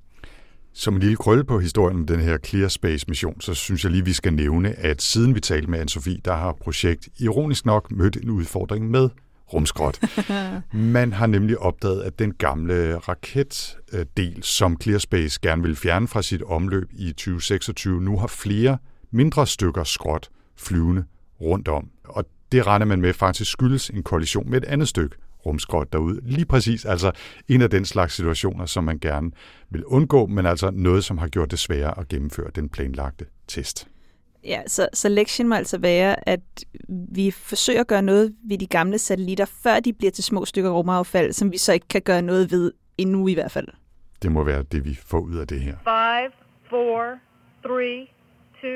Som en lille krølle på historien om den her Clear Space mission, så synes jeg lige, vi skal nævne, at siden vi talte med Anne-Sophie, der har projekt ironisk nok mødt en udfordring med rumskrot. Man har nemlig opdaget, at den gamle raketdel, som ClearSpace gerne vil fjerne fra sit omløb i 2026, nu har flere mindre stykker skrot flyvende rundt om. Og det regner man med faktisk skyldes en kollision med et andet stykke rumskrot derude. Lige præcis, altså en af den slags situationer, som man gerne vil undgå, men altså noget, som har gjort det sværere at gennemføre den planlagte test. Ja, så, så lektien må altså være, at vi forsøger at gøre noget ved de gamle satellitter, før de bliver til små stykker rumaffald, som vi så ikke kan gøre noget ved endnu i hvert fald. Det må være det, vi får ud af det her. 5, 4, 3, 2,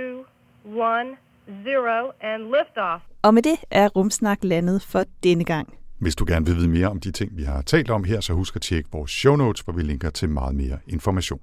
1, 0, and lift off. Og med det er Rumsnak landet for denne gang. Hvis du gerne vil vide mere om de ting, vi har talt om her, så husk at tjekke vores show notes, hvor vi linker til meget mere information.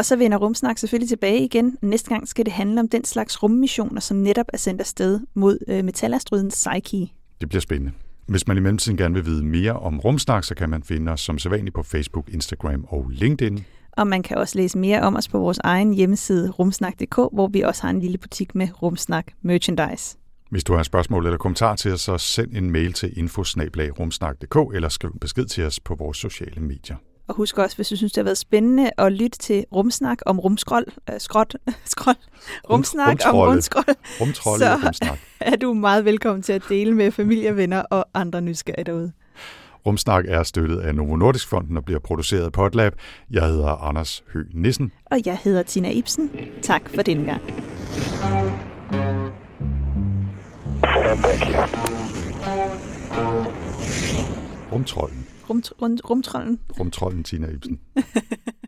Og så vender Rumsnak selvfølgelig tilbage igen. Næste gang skal det handle om den slags rummissioner, som netop er sendt afsted mod øh, metalasteroiden Psyche. Det bliver spændende. Hvis man i mellemtiden gerne vil vide mere om Rumsnak, så kan man finde os som sædvanligt på Facebook, Instagram og LinkedIn. Og man kan også læse mere om os på vores egen hjemmeside rumsnak.dk, hvor vi også har en lille butik med Rumsnak merchandise. Hvis du har spørgsmål eller kommentar til os, så send en mail til infosnablag.rumsnak.dk eller skriv en besked til os på vores sociale medier. Og husk også, hvis du synes, det har været spændende at lytte til rumsnak om rumskrol, øh, skrot, skrot, rumsnak om rumskrol, så rumsnak. er du meget velkommen til at dele med familie, venner og andre nysgerrige derude. Rumsnak er støttet af Novo Nordisk Fonden og bliver produceret af Potlab. Jeg hedder Anders Høgh Nissen. Og jeg hedder Tina Ibsen. Tak for denne gang. Rumtrollen. Rum, rum, rumtrollen. Rumtrollen Tina Ibsen.